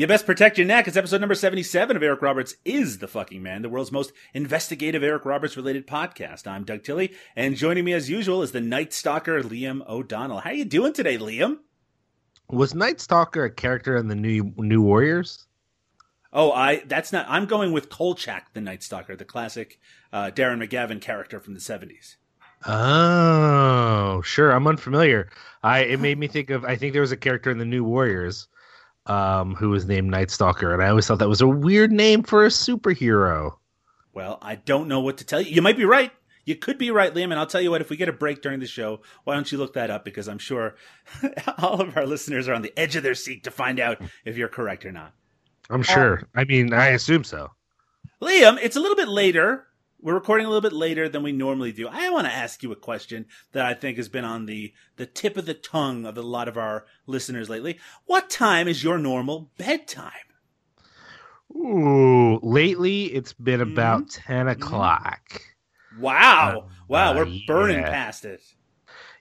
You best protect your neck. It's episode number 77 of Eric Roberts is the fucking man, the world's most investigative Eric Roberts related podcast. I'm Doug Tilley, and joining me as usual is the Night Stalker, Liam O'Donnell. How you doing today, Liam? Was Night Stalker a character in the new New Warriors? Oh, I that's not. I'm going with Kolchak, the Night Stalker, the classic uh, Darren McGavin character from the 70s. Oh, sure. I'm unfamiliar. I it made me think of. I think there was a character in the New Warriors, um, who was named Night Stalker, and I always thought that was a weird name for a superhero. Well, I don't know what to tell you. You might be right. You could be right, Liam, and I'll tell you what, if we get a break during the show, why don't you look that up? Because I'm sure all of our listeners are on the edge of their seat to find out if you're correct or not. I'm sure. I mean, I assume so. Liam, it's a little bit later. We're recording a little bit later than we normally do. I want to ask you a question that I think has been on the, the tip of the tongue of a lot of our listeners lately. What time is your normal bedtime? Ooh, lately it's been Mm-hmm. about 10 o'clock. Wow. Uh, wow, uh, we're burning yeah. past it.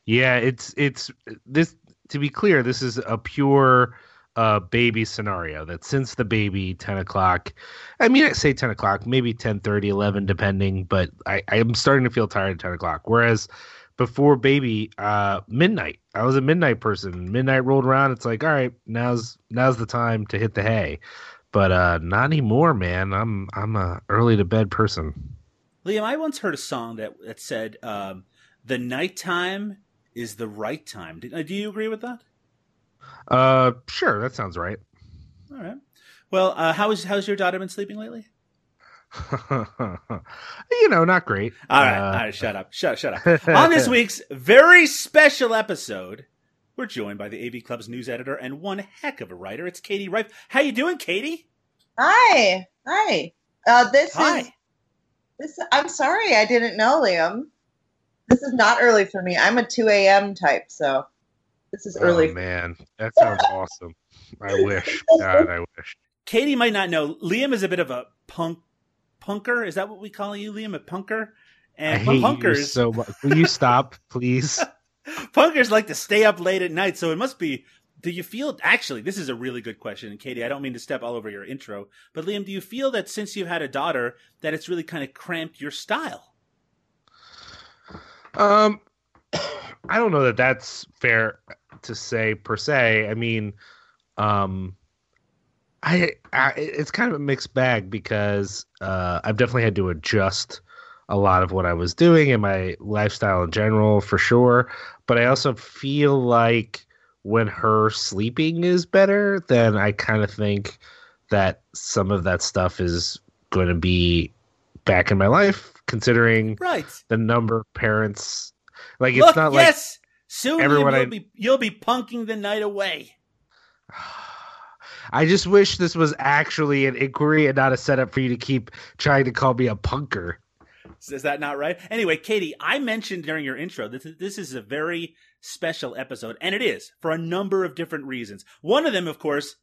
Yeah, it's it's this to be clear, this is a pure uh baby scenario that since the baby 10 o'clock i mean i say 10 o'clock maybe 10 30 11 depending but i i'm starting to feel tired at 10 o'clock. Whereas before baby uh midnight i was a midnight person. Midnight rolled around. It's like all right now's now's the time to hit the hay. But uh not anymore man. I'm i'm a early to bed person. Liam, I once heard a song that, that said, um, the nighttime is the right time. Do, do you agree with that? Uh sure that sounds right All right. Well, uh, how is how's your daughter been sleeping lately? you know not great All right, Uh, all right, shut up, shut shut up. On this week's very special episode, we're joined by the AV Club's news editor and one heck of a writer. It's Katie Rife. How you doing, Katie? Hi, hi. Uh, this is this. I'm sorry, I didn't know, Liam. This is not early for me. I'm a 2 a.m. type, so this is early. Oh man, that sounds awesome. I wish. God, I wish. Katie might not know. Liam is a bit of a punk punker. Is that what we call you, Liam? A punker? I And hate you punkers, so much. Will you stop, please? punkers like to stay up late at night. So it must be. Do you feel actually? This is a really good question, and Katie. I don't mean to step all over your intro, but Liam, do you feel that since you've had a daughter, that it's really kind of cramped your style? Um, I don't know that that's fair to say per se. I mean, um, I, I it's kind of a mixed bag because uh, I've definitely had to adjust a lot of what I was doing and my lifestyle in general for sure. But I also feel like when her sleeping is better, then I kind of think that some of that stuff is going to be back in my life, considering Right. the number of parents. Like it's Look, not like yes. Soon everyone you'll I- be you'll be punking the night away. I just wish this was actually an inquiry and not a setup for you to keep trying to call me a punker. Is that not right? Anyway, Katie, I mentioned during your intro that this is a very special episode, and it is for a number of different reasons. One of them, of course,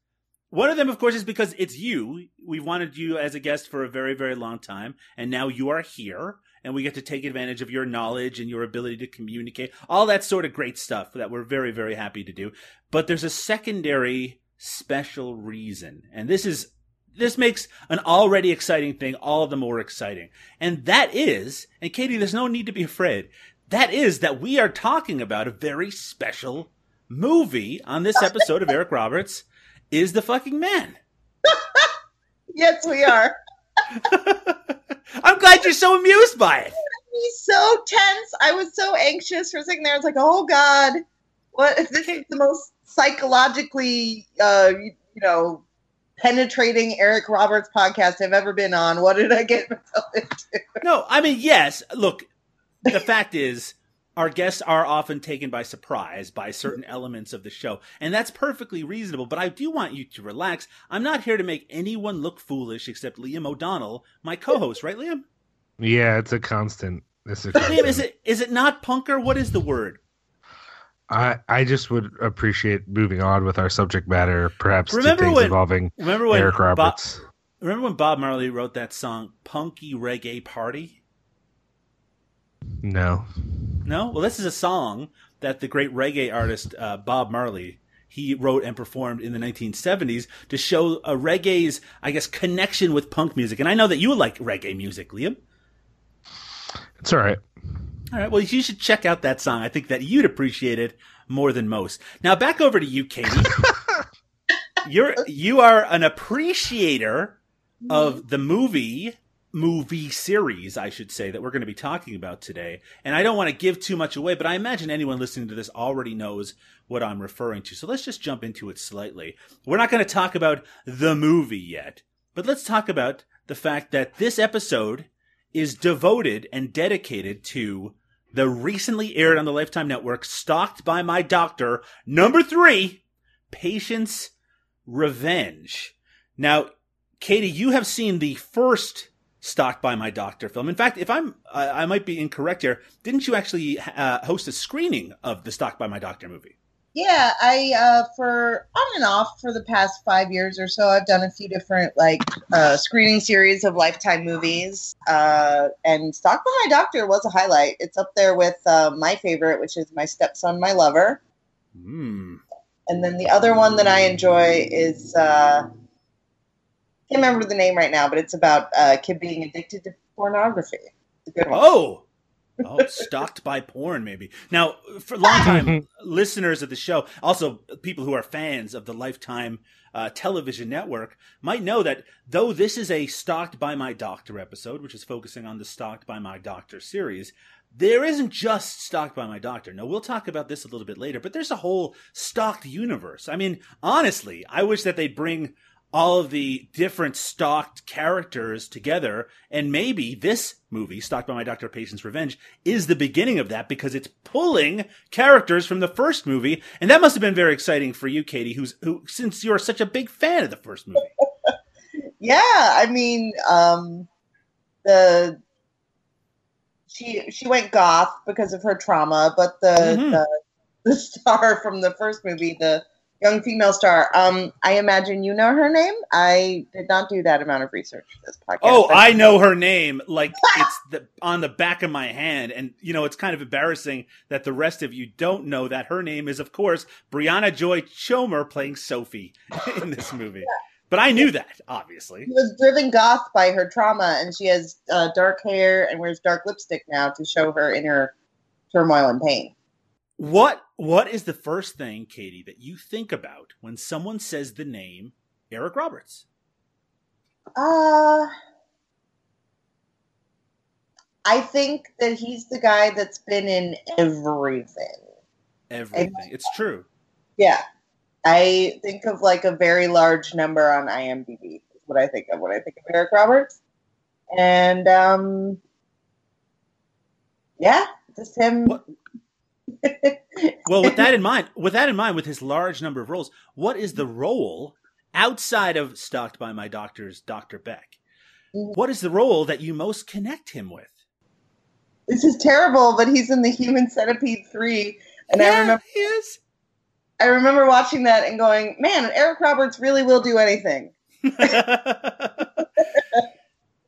one of them, of course, is because it's you. We've wanted you as a guest for a very, very long time, and now you are here, and we get to take advantage of your knowledge and your ability to communicate, all that sort of great stuff that we're very, very happy to do. But there's a secondary special reason, and this is this makes an already exciting thing all the more exciting. And that is, and Katie, there's no need to be afraid. That is that we are talking about a very special movie on this episode of Eric Roberts is the fucking man. Yes, we are. I'm glad you're so amused by it. He's so tense. I was so anxious for a second there. I was like, oh God, what if this is the most psychologically, uh, you, you know, penetrating Eric Roberts podcast I've ever been on? What did I get myself into? No, I mean, yes. Look, the fact is, our guests are often taken by surprise by certain elements of the show, and that's perfectly reasonable. But I do want you to relax. I'm not here to make anyone look foolish except Liam O'Donnell, my co-host, right, Liam? Yeah, it's a constant. It's a Liam, is it is it not punker? What is the word? I I just would appreciate moving on with our subject matter, perhaps Remember to things when- involving Remember when Eric Bob- Roberts. remember when Bob Marley wrote that song "Punky Reggae Party"? No. No, well, this is a song that the great reggae artist uh, Bob Marley he wrote and performed in the 1970s to show a reggae's, I guess, connection with punk music. And I know that you like reggae music, Liam. It's all right. All right, well, you should check out that song. I think that you'd appreciate it more than most. Now, back over to you, Katie. You're you are an appreciator of the movie movie series, I should say, that we're going to be talking about today. And I don't want to give too much away, but I imagine anyone listening to this already knows what I'm referring to. So let's just jump into it slightly. We're not going to talk about the movie yet, but let's talk about the fact that this episode is devoted and dedicated to the recently aired on the Lifetime Network, Stalked by My Doctor, number three, Patient's Revenge. Now, Katie, you have seen the first Stalked by My Doctor film. In fact, if I'm, I, I might be incorrect here. Didn't you actually uh, host a screening of the Stalked by My Doctor movie? Yeah, I uh, for on and off for the past five years or so, I've done a few different like uh, screening series of Lifetime movies, uh, and Stalked by My Doctor was a highlight. It's up there with uh, my favorite, which is My Stepson, My Lover, Hmm. and then the other one that I enjoy is uh, can't remember the name right now, but it's about uh, a kid being addicted to pornography. It's a good one. Oh, oh, stalked by porn, maybe. Now, for long time listeners of the show, also people who are fans of the Lifetime uh, television network, might know that though this is a Stalked by My Doctor episode, which is focusing on the Stalked by My Doctor series, there isn't just Stalked by My Doctor. Now, we'll talk about this a little bit later, but there's a whole Stalked universe. I mean, honestly, I wish that they'd bring all of the different stalked characters together. And maybe this movie, Stalked by My Doctor Patient's Revenge, is the beginning of that because it's pulling characters from the first movie. And that must have been very exciting for you, Katie, who's who since you're such a big fan of the first movie. Yeah, I mean, um, the she she went goth because of her trauma, but the Mhm. the, the star from the first movie, the young female star, um, I imagine you know her name. I did not do that amount of research for this podcast. Oh, I know her name like it's the, on the back of my hand. And, you know, it's kind of embarrassing that the rest of you don't know that her name is, of course, Brianna Joy Chomer playing Sophie in this movie. But I knew that, obviously. She was driven goth by her trauma, and she has uh, dark hair and wears dark lipstick now to show her inner turmoil and pain. What What is the first thing, Katie, that you think about when someone says the name Eric Roberts? Uh, I think that he's the guy that's been in everything. Everything. It's true. Yeah. I think of like a very large number on IMDb. Is what I think of when I think of Eric Roberts. And um yeah, just him. What- Well, with that in mind, with that in mind, with his large number of roles, what is the role outside of Stalked by My Doctor's Dr. Beck? Mhm. What is the role that you most connect him with? this is terrible, but he's in the Human Centipede 3 and I remember he is. I remember watching that and going, "Man, Eric Roberts really will do anything."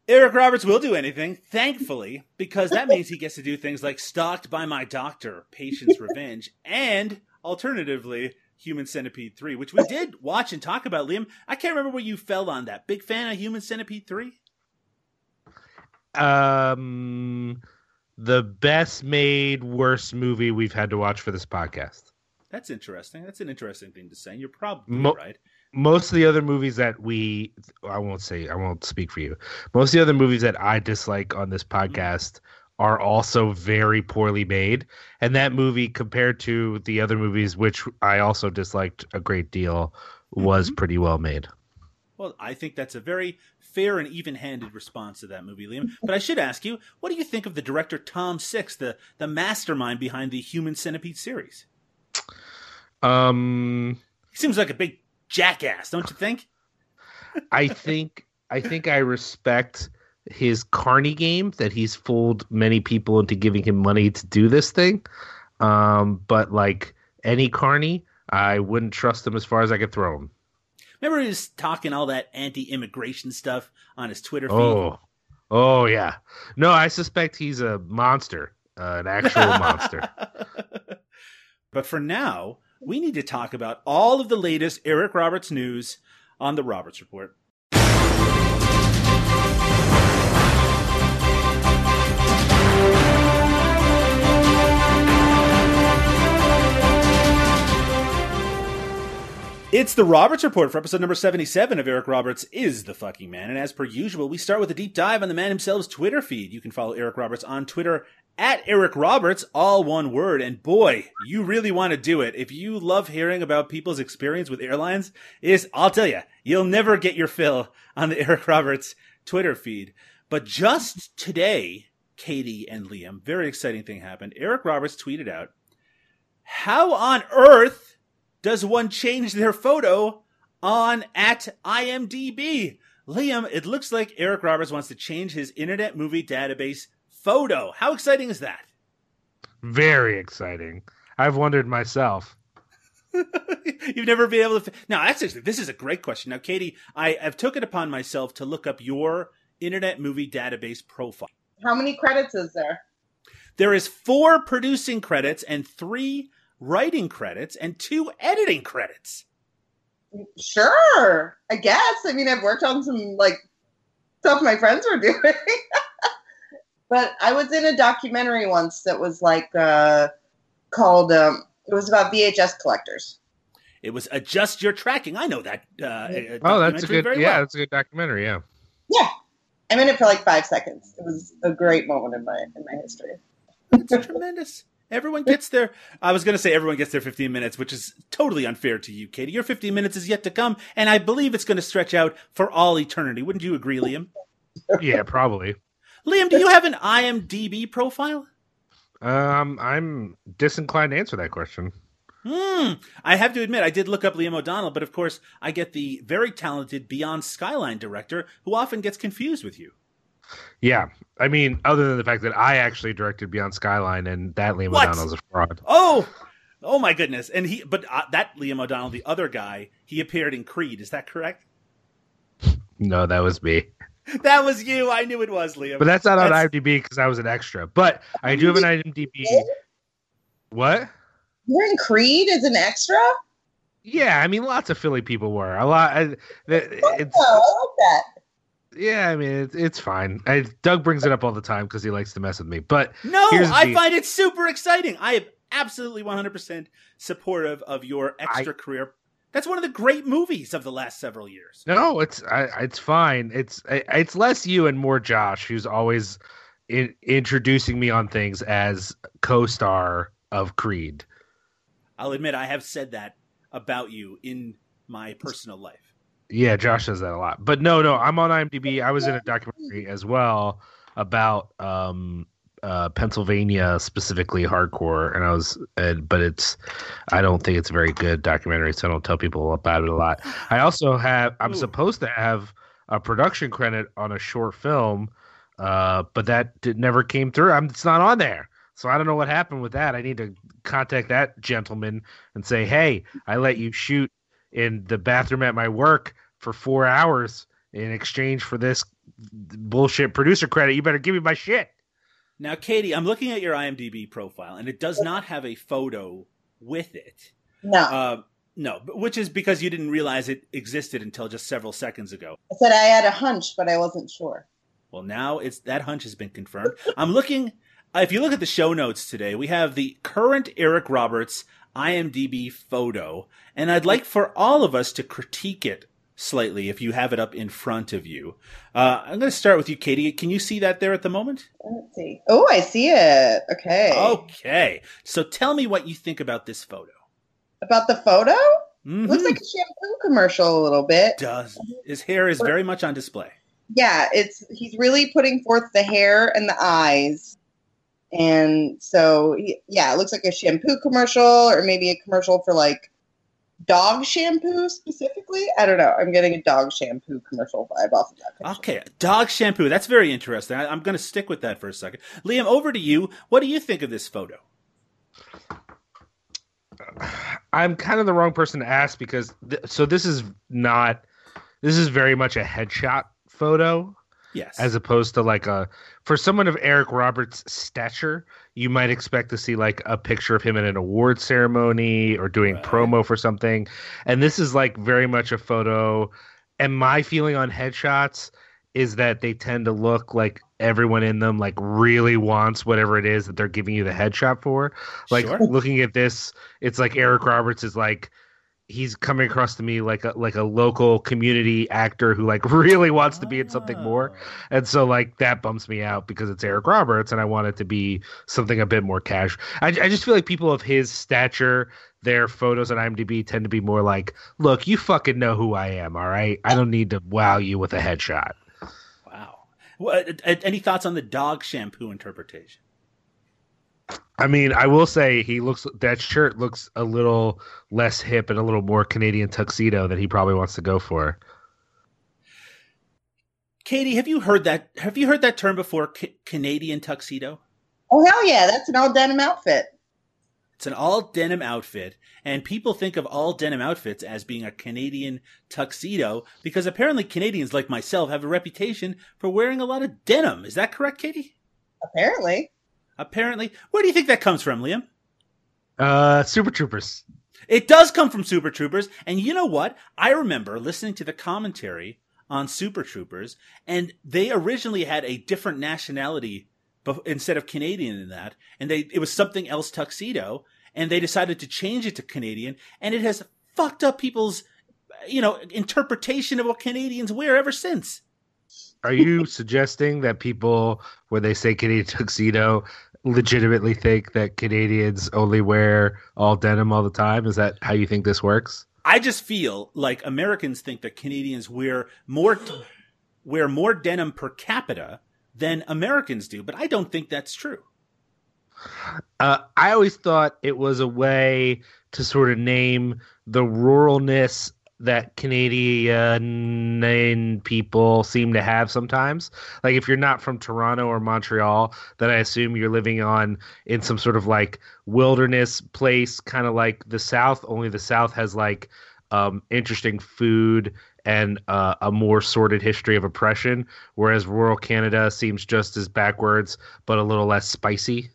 Eric Roberts will do anything, thankfully, because that means he gets to do things like Stalked by My Doctor, Patient's Revenge, and alternatively, Human Centipede 3, which we did watch and talk about, Liam. I can't remember where you fell on that. Big fan of Human Centipede 3? Um, the best made worst movie we've had to watch for this podcast. That's interesting. That's an interesting thing to say. You're probably Mo- right. Most of the other movies that we, I won't say, I won't speak for you. Most of the other movies that I dislike on this podcast are also very poorly made. And that movie, compared to the other movies, which I also disliked a great deal, was Mhm. pretty well made. Well, I think that's a very fair and even-handed response to that movie, Liam. But I should ask you, what do you think of the director Tom Six, the the mastermind behind the Human Centipede series? Um, He seems like a big jackass, don't you think? I think I think I respect his carny game that he's fooled many people into giving him money to do this thing. Um, but like any carny, I wouldn't trust him as far as I could throw him. Remember he was talking all that anti-immigration stuff on his Twitter feed? Oh, oh yeah. No, I suspect he's a monster, uh, an actual monster. But for now, we need to talk about all of the latest Eric Roberts news on the Roberts Report. It's the Roberts Report for episode number 77 of Eric Roberts is the fucking man. And as per usual, we start with a deep dive on the man himself's Twitter feed. You can follow Eric Roberts on Twitter at Eric Roberts, all one word. And boy, you really want to do it. If you love hearing about people's experience with airlines, is I'll tell you, you'll never get your fill on the Eric Roberts Twitter feed. But just today, Katie and Liam, very exciting thing happened. Eric Roberts tweeted out, How on earth does one change their photo on at IMDb? Liam, it looks like Eric Roberts wants to change his Internet Movie Database photo. How exciting is that? Very exciting. I've wondered myself. You've never been able to. Now, actually, this is a great question. Now, Katie, I have took it upon myself to look up your Internet Movie Database profile. How many credits is there? There is four producing credits and three writing credits and two editing credits. Sure, I guess. I mean, I've worked on some like stuff my friends were doing. But I was in a documentary once that was like uh, called. Um, it was about VHS collectors. It was adjust your tracking. I know that. Uh, Oh, that's a good. very Yeah, well. that's a good documentary. Yeah. Yeah, I'm in it for like five seconds. It was a great moment in my in my history. It's tremendous. Everyone gets their. I was going to say everyone gets their 15 minutes, which is totally unfair to you, Katie. Your 15 minutes is yet to come, and I believe it's going to stretch out for all eternity. Wouldn't you agree, Liam? Yeah, probably. Liam, do you have an IMDb profile? Um, I'm disinclined to answer that question. Hmm. I have to admit, I did look up Liam O'Donnell, but of course, I get the very talented Beyond Skyline director, who often gets confused with you. Yeah, I mean, other than the fact that I actually directed Beyond Skyline and that Liam What? O'Donnell's a fraud. Oh, oh my goodness! And he, but uh, that Liam O'Donnell, the other guy, he appeared in Creed. Is that correct? No, that was me. That was you. I knew it was Liam. But that's not on IMDb because I was an extra. But I do have an IMDb. What? You're in Creed as an extra. Yeah, I mean, lots of Philly people were. A lot. I, oh, it's Oh, I like that. yeah. I mean, it's it's fine. I, Doug brings it up all the time because he likes to mess with me. But No, I the- find it super exciting. I am absolutely 100% supportive of your extra career. That's one of the great movies of the last several years. no, it's I, it's fine. It's I, it's less you and more Josh, who's always in, introducing me on things as co-star of Creed. I'll admit I have said that about you in my personal life. Yeah, Josh says that a lot. But no, no, I'm on IMDb. I was in a documentary as well about um uh Pennsylvania specifically hardcore and I was uh, but it's I don't think it's a very good documentary so I don't tell people about it a lot. I also have I'm Ooh. supposed to have a production credit on a short film uh but that did, never came through. I'm it's not on there. So I don't know what happened with that. I need to contact that gentleman and say, "Hey, I let you shoot in the bathroom at my work for four hours in exchange for this bullshit producer credit. You better give me my shit. Now, Katie, I'm looking at your IMDb profile, and it does not have a photo with it. No, Uh, no, which is because you didn't realize it existed until just several seconds ago. I said I had a hunch, but I wasn't sure. Well, now it's that hunch has been confirmed. I'm looking. uh, If you look at the show notes today, we have the current Eric Roberts IMDb photo, and I'd like for all of us to critique it slightly if you have it up in front of you. Uh, I'm going to start with you, Katie. Can you see that there at the moment? Let's see. Oh, I see it. Okay. Okay. So tell me what you think about this photo. About the photo? Mhm. Looks like a shampoo commercial a little bit. does. His hair is very much on display. Yeah, it's he's really putting forth the hair and the eyes. And so yeah, it looks like a shampoo commercial or maybe a commercial for like dog shampoo specifically. I don't know. I'm getting a dog shampoo commercial vibe off of that. picture. Okay, dog shampoo. That's very interesting. I, I'm going to stick with that for a second. Liam, over to you. What do you think of this photo? I'm kind of the wrong person to ask because th- so this is not this is very much a headshot photo Yes. as opposed to like a for someone of Eric Roberts' stature, you might expect to see like a picture of him in an award ceremony or doing Right. promo for something. And this is like very much a photo. And my feeling on headshots is that they tend to look like everyone in them like really wants whatever it is that they're giving you the headshot for. Like Sure. looking at this, it's like Eric Roberts is like he's coming across to me like a like a local community actor who like really wants to be in something more. Oh. And so like that bumps me out because it's Eric Roberts and I want it to be something a bit more casual. I, I just feel like people of his stature, their photos on IMDb tend to be more like, look, you fucking know who I am, all right? I don't need to wow you with a headshot. Wow. Well, any thoughts on the dog shampoo interpretation? I mean, I will say he looks that shirt looks a little less hip and a little more Canadian tuxedo that he probably wants to go for. Katie, have you heard that? Have you heard that term before? Ca- Canadian tuxedo. Oh hell yeah, that's an all denim outfit. It's an all denim outfit, and people think of all denim outfits as being a Canadian tuxedo because apparently Canadians like myself have a reputation for wearing a lot of denim. Is that correct, Katie? Apparently. Apparently. Where do you think that comes from, Liam? Uh Super Troopers. It does come from Super Troopers, and you know what? I remember listening to the commentary on Super Troopers, and they originally had a different nationality instead of Canadian in that, and they it was something else tuxedo, and they decided to change it to Canadian, and it has fucked up people's you know interpretation of what Canadians wear ever since. Are you suggesting that people, when they say Canadian tuxedo, legitimately think that Canadians only wear all denim all the time? Is that how you think this works? I just feel like Americans think that Canadians wear more wear more denim per capita than Americans do, but I don't think that's true. Uh, I always thought it was a way to sort of name the ruralness that Canadian people seem to have sometimes. Like if you're not from Toronto or Montreal, then I assume you're living on in some sort of like wilderness place, kind of like the South. Only the South has like um, interesting food and uh, a more sordid history of oppression, whereas rural Canada seems just as backwards but a little less spicy.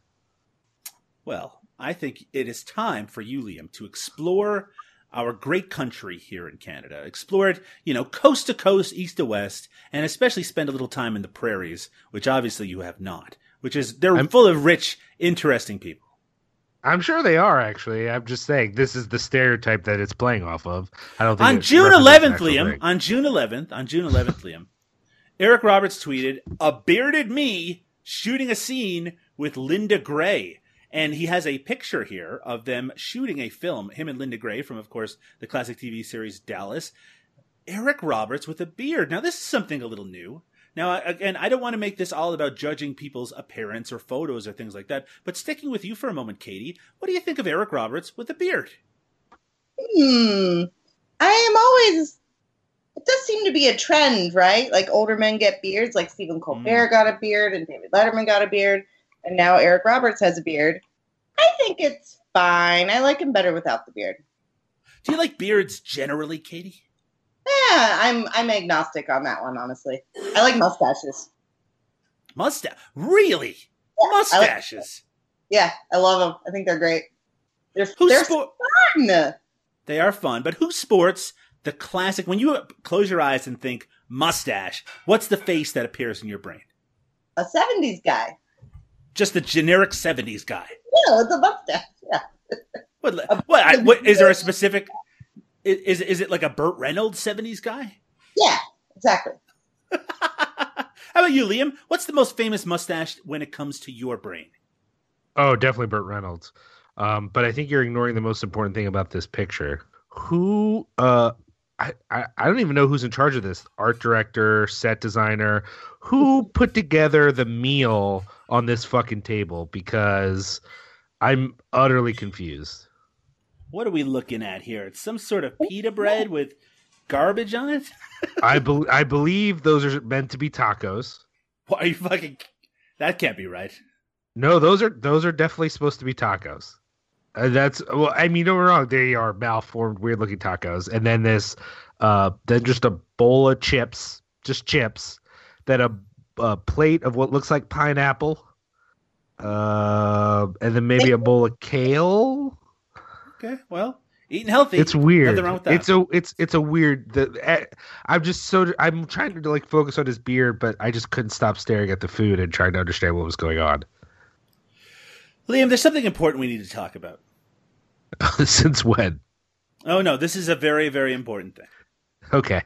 Well, I think it is time for you, Liam, to explore our great country here in Canada. Explore it, you know, coast to coast, east to west, and especially spend a little time in the prairies, which obviously you have not. Which is they're I'm- full of rich, interesting people. I'm sure they are actually. I'm just saying this is the stereotype that it's playing off of. I don't think On June 11th, Liam, thing. on June 11th, on June 11th, Liam, Eric Roberts tweeted, "A bearded me shooting a scene with Linda Gray." And he has a picture here of them shooting a film, him and Linda Gray from, of course, the classic TV series Dallas. Eric Roberts with a beard. Now, this is something a little new. Now, again, I don't want to make this all about judging people's appearance or photos or things like that, but sticking with you for a moment, Katie, what do you think of Eric Roberts with a beard? Hmm. I am always. It does seem to be a trend, right? Like older men get beards. Like Stephen Colbert got a beard, and David Letterman got a beard, and now Eric Roberts has a beard. I think it's fine. I like him better without the beard. Do you like beards generally, Katie? Yeah, I'm I'm agnostic on that one. Honestly, I like mustaches. Mustache? Really? Yeah, I like- Mustaches? yeah, I love them. I think they're great. They're, Who they're sport? fun. They are fun, but who sports the classic? When you close your eyes and think mustache, what's the face that appears in your brain? A '70s guy. Just the generic '70s guy. Yeah, with a mustache. Yeah. What? What? I, what is there a specific? Is is it like a Burt Reynolds '70s guy? Yeah. Exactly. How about you, Liam? What's the most famous mustache when it comes to your brain? Oh, definitely Burt Reynolds. Um, but I think you're ignoring the most important thing about this picture. who uh I, I, I don't even know who's in charge of this art director set designer who put together the meal on this fucking table because i'm utterly confused What are we looking at here? It's some sort of pita bread with garbage on it. i bel i believe those are meant to be tacos Why are you fucking? That can't be right. no those are those are definitely supposed to be tacos uh, that's well i mean don't get me wrong they are malformed weird looking tacos and then this uh then just a bowl of chips just chips then a, a plate of what looks like pineapple uh and then maybe a bowl of kale Okay, well, eating healthy. it's weird Nothing wrong with that. it's a it's it's a weird the eh, i'm just so i'm trying to like focus on his beard but i just couldn't stop staring at the food and trying to understand what was going on Liam, there's something important we need to talk about. since when Oh no, this is a very, very important thing. okay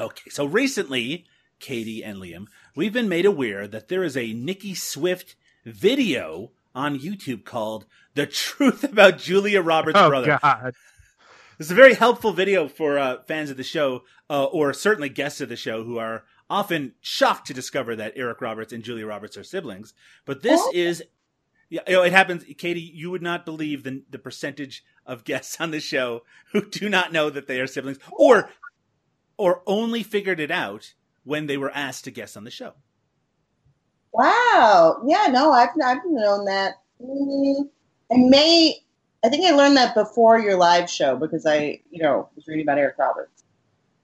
Okay, so recently, Katie and Liam, we've been made aware that there is a Nikki Swift video on YouTube called "The Truth About Julia Roberts' oh Brother." god It's a very helpful video for uh, fans of the show, uh, or certainly guests of the show, who are often shocked to discover that Eric Roberts and Julia Roberts are siblings. But this Oh. is, yeah, you know, it happens. Katie, you would not believe the the percentage of guests on the show who do not know that they are siblings, or or only figured it out when they were asked to guest on the show. Wow. Yeah, no, I've I've known that. I may. I think I learned that before your live show because I, you know, was reading about Eric Roberts.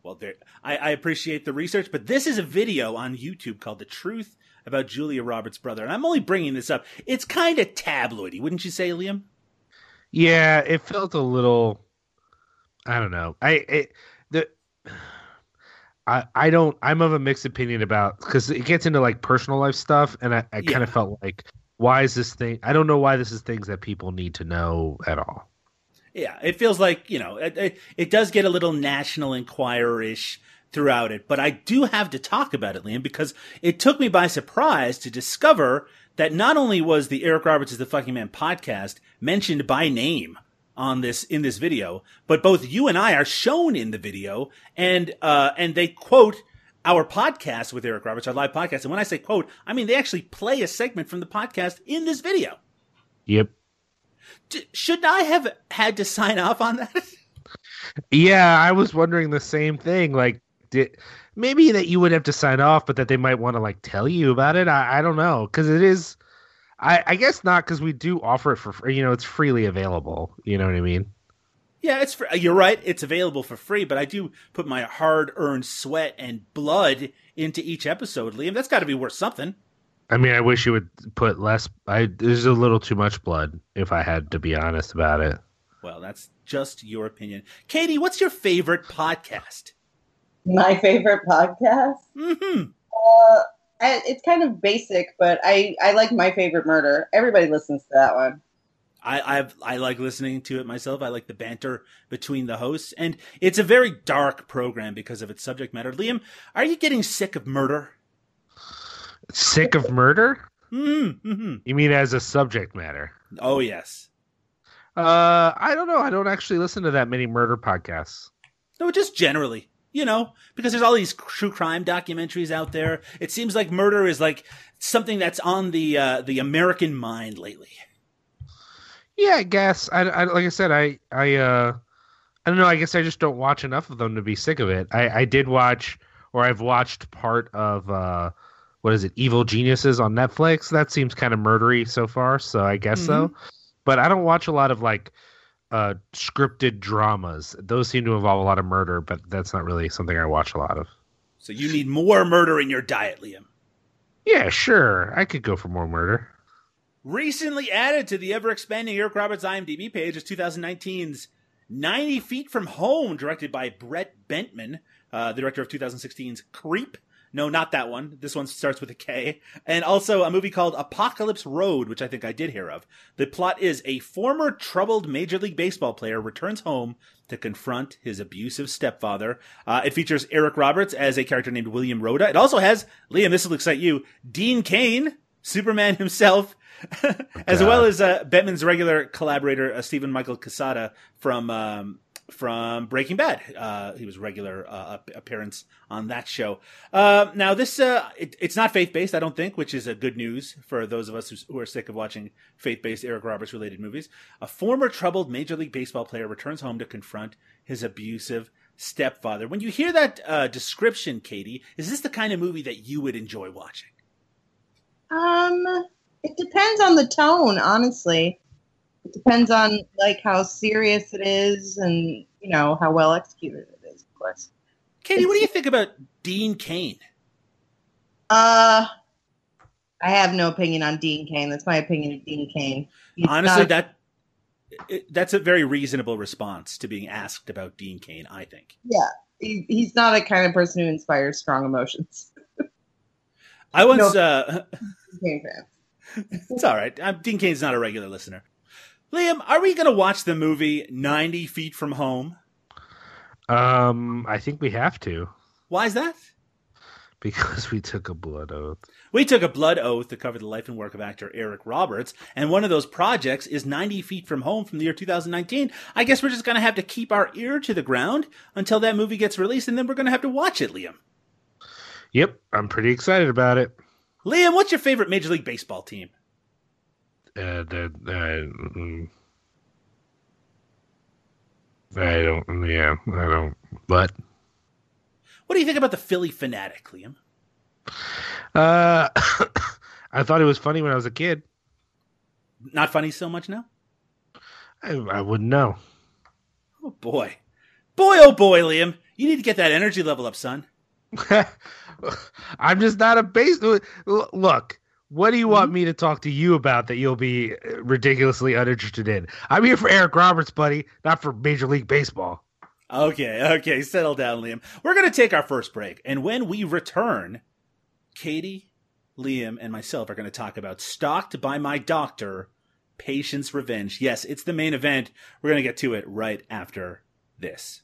Well, there, I, I appreciate the research, but this is a video on YouTube called "The Truth About Julia Roberts' Brother," and I'm only bringing this up. It's kind of tabloidy, wouldn't you say, Liam? Yeah, it felt a little. I don't know. I it, the. I, I don't I'm of a mixed opinion about because it gets into like personal life stuff and I, I Yeah. kind of felt like why is this thing I don't know why this is things that people need to know at all. Yeah, it feels like you know it, it, it does get a little National Enquirer ish throughout it, but I do have to talk about it, Liam, because it took me by surprise to discover that not only was the Eric Roberts is the Fucking Man podcast mentioned by name on this in this video, but both you and I are shown in the video, and uh, and they quote our podcast with Eric Roberts, our live podcast. And when I say quote, I mean they actually play a segment from the podcast in this video. Yep. D- should I have had to sign off on that? Yeah, I was wondering the same thing. Like, did maybe that you would have to sign off, but that they might want to like tell you about it. I, I don't know because it is. I, I guess not because we do offer it for free. You know, it's freely available. You know what I mean? Yeah, it's fr- you're right. It's available for free, but I do put my hard-earned sweat and blood into each episode, Liam. That's got to be worth something. I mean, I wish you would put less. I there's a little too much blood, if I had to be honest about it. Well, that's just your opinion. Katie, what's your favorite podcast? My favorite podcast. hmm Uh, I, it's kind of basic, but I I like my favorite murder. Everybody listens to that one. I I've, I like listening to it myself. I like the banter between the hosts, and it's a very dark program because of its subject matter. Liam, are you getting sick of murder? Sick of murder? Mm-hmm. You mean as a subject matter? Oh yes. Uh, I don't know. I don't actually listen to that many murder podcasts. No, just generally, you know, because there's all these true crime documentaries out there. It seems like murder is like something that's on the uh, the American mind lately. Yeah, I guess. I, I like I said, I I uh I don't know. I guess I just don't watch enough of them to be sick of it. I I did watch, or I've watched part of uh what is it, Evil Geniuses on Netflix. That seems kind of murdery so far, so I guess so. But I don't watch a lot of like uh scripted dramas. Those seem to involve a lot of murder, but that's not really something I watch a lot of. So you need more murder in your diet, Liam. Yeah, sure. I could go for more murder. Recently added to the ever expanding Eric Roberts IMDb page is 2019's 90 Feet from Home, directed by Brett Bentman, uh, the director of 2016's Creep. No, not that one. This one starts with a K. And also a movie called Apocalypse Road, which I think I did hear of. The plot is a former troubled Major League Baseball player returns home to confront his abusive stepfather. Uh, it features Eric Roberts as a character named William Rhoda. It also has, Liam, this will excite you, Dean Cain, Superman himself, as well as uh, Bettman's regular collaborator, uh, Steven Michael Quezada from um, from Breaking Bad. Uh, he was regular uh, appearance on that show. Uh, now, this uh, it, it's not faith based, I don't think, which is a good news for those of us who, who are sick of watching faith based Eric Roberts related movies. A former troubled Major League Baseball player returns home to confront his abusive stepfather. When you hear that uh, description, Katie, is this the kind of movie that you would enjoy watching? Um, it depends on the tone, honestly. It depends on like how serious it is and you know how well executed it is, of course. Katie, it's, what do you think about Dean Cain? Uh I have no opinion on Dean Cain. That's my opinion of Dean Cain. He's Honestly, not... that it, that's a very reasonable response to being asked about Dean Cain. I think. Yeah, he, he's not a kind of person who inspires strong emotions. I once. No, uh, it's all right. I'm, Dean Cain's not a regular listener. Liam, are we going to watch the movie 90 Feet from Home? Um, I think we have to. Why is that? Because we took a blood oath. We took a blood oath to cover the life and work of actor Eric Roberts, and one of those projects is 90 Feet from Home from the year 2019. I guess we're just going to have to keep our ear to the ground until that movie gets released, and then we're going to have to watch it, Liam. Yep, I'm pretty excited about it. Liam, what's your favorite Major League Baseball team? Uh, the uh, mm, I don't. Yeah, I don't. But what do you think about the Phillie Phanatic, Liam? Uh, I thought it was funny when I was a kid. Not funny so much now. I, I wouldn't know. Oh boy, boy, oh boy, Liam, you need to get that energy level up, son. I'm just not a base. Look, what do you want mm-hmm. me to talk to you about that you'll be ridiculously uninterested in? I'm here for Eric Roberts, buddy, not for Major League Baseball. Okay, okay, settle down, Liam. We're going to take our first break, and when we return, Katie, Liam, and myself are going to talk about Stalked by My Doctor, Patient's Revenge. Yes, it's the main event. We're going to get to it right after this.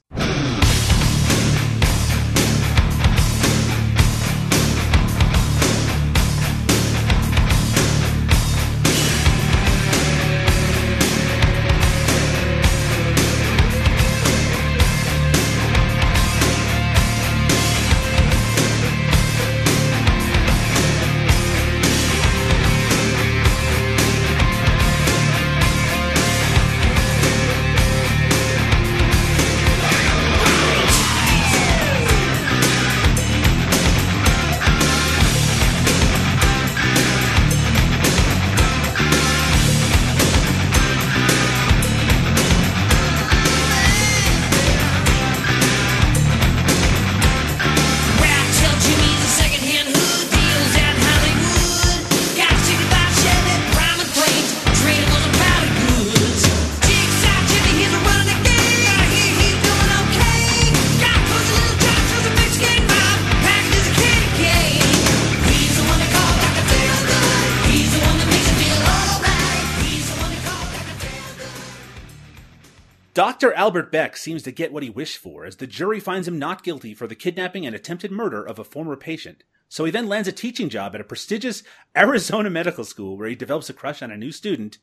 Dr. Albert Beck seems to get what he wished for as the jury finds him not guilty for the kidnapping and attempted murder of a former patient. So he then lands a teaching job at a prestigious Arizona medical school where he develops a crush on a new student.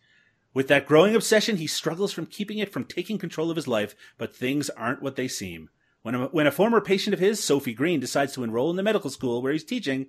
With that growing obsession, he struggles from keeping it from taking control of his life, but things aren't what they seem. When a, when a former patient of his, Sophie Green, decides to enroll in the medical school where he's teaching,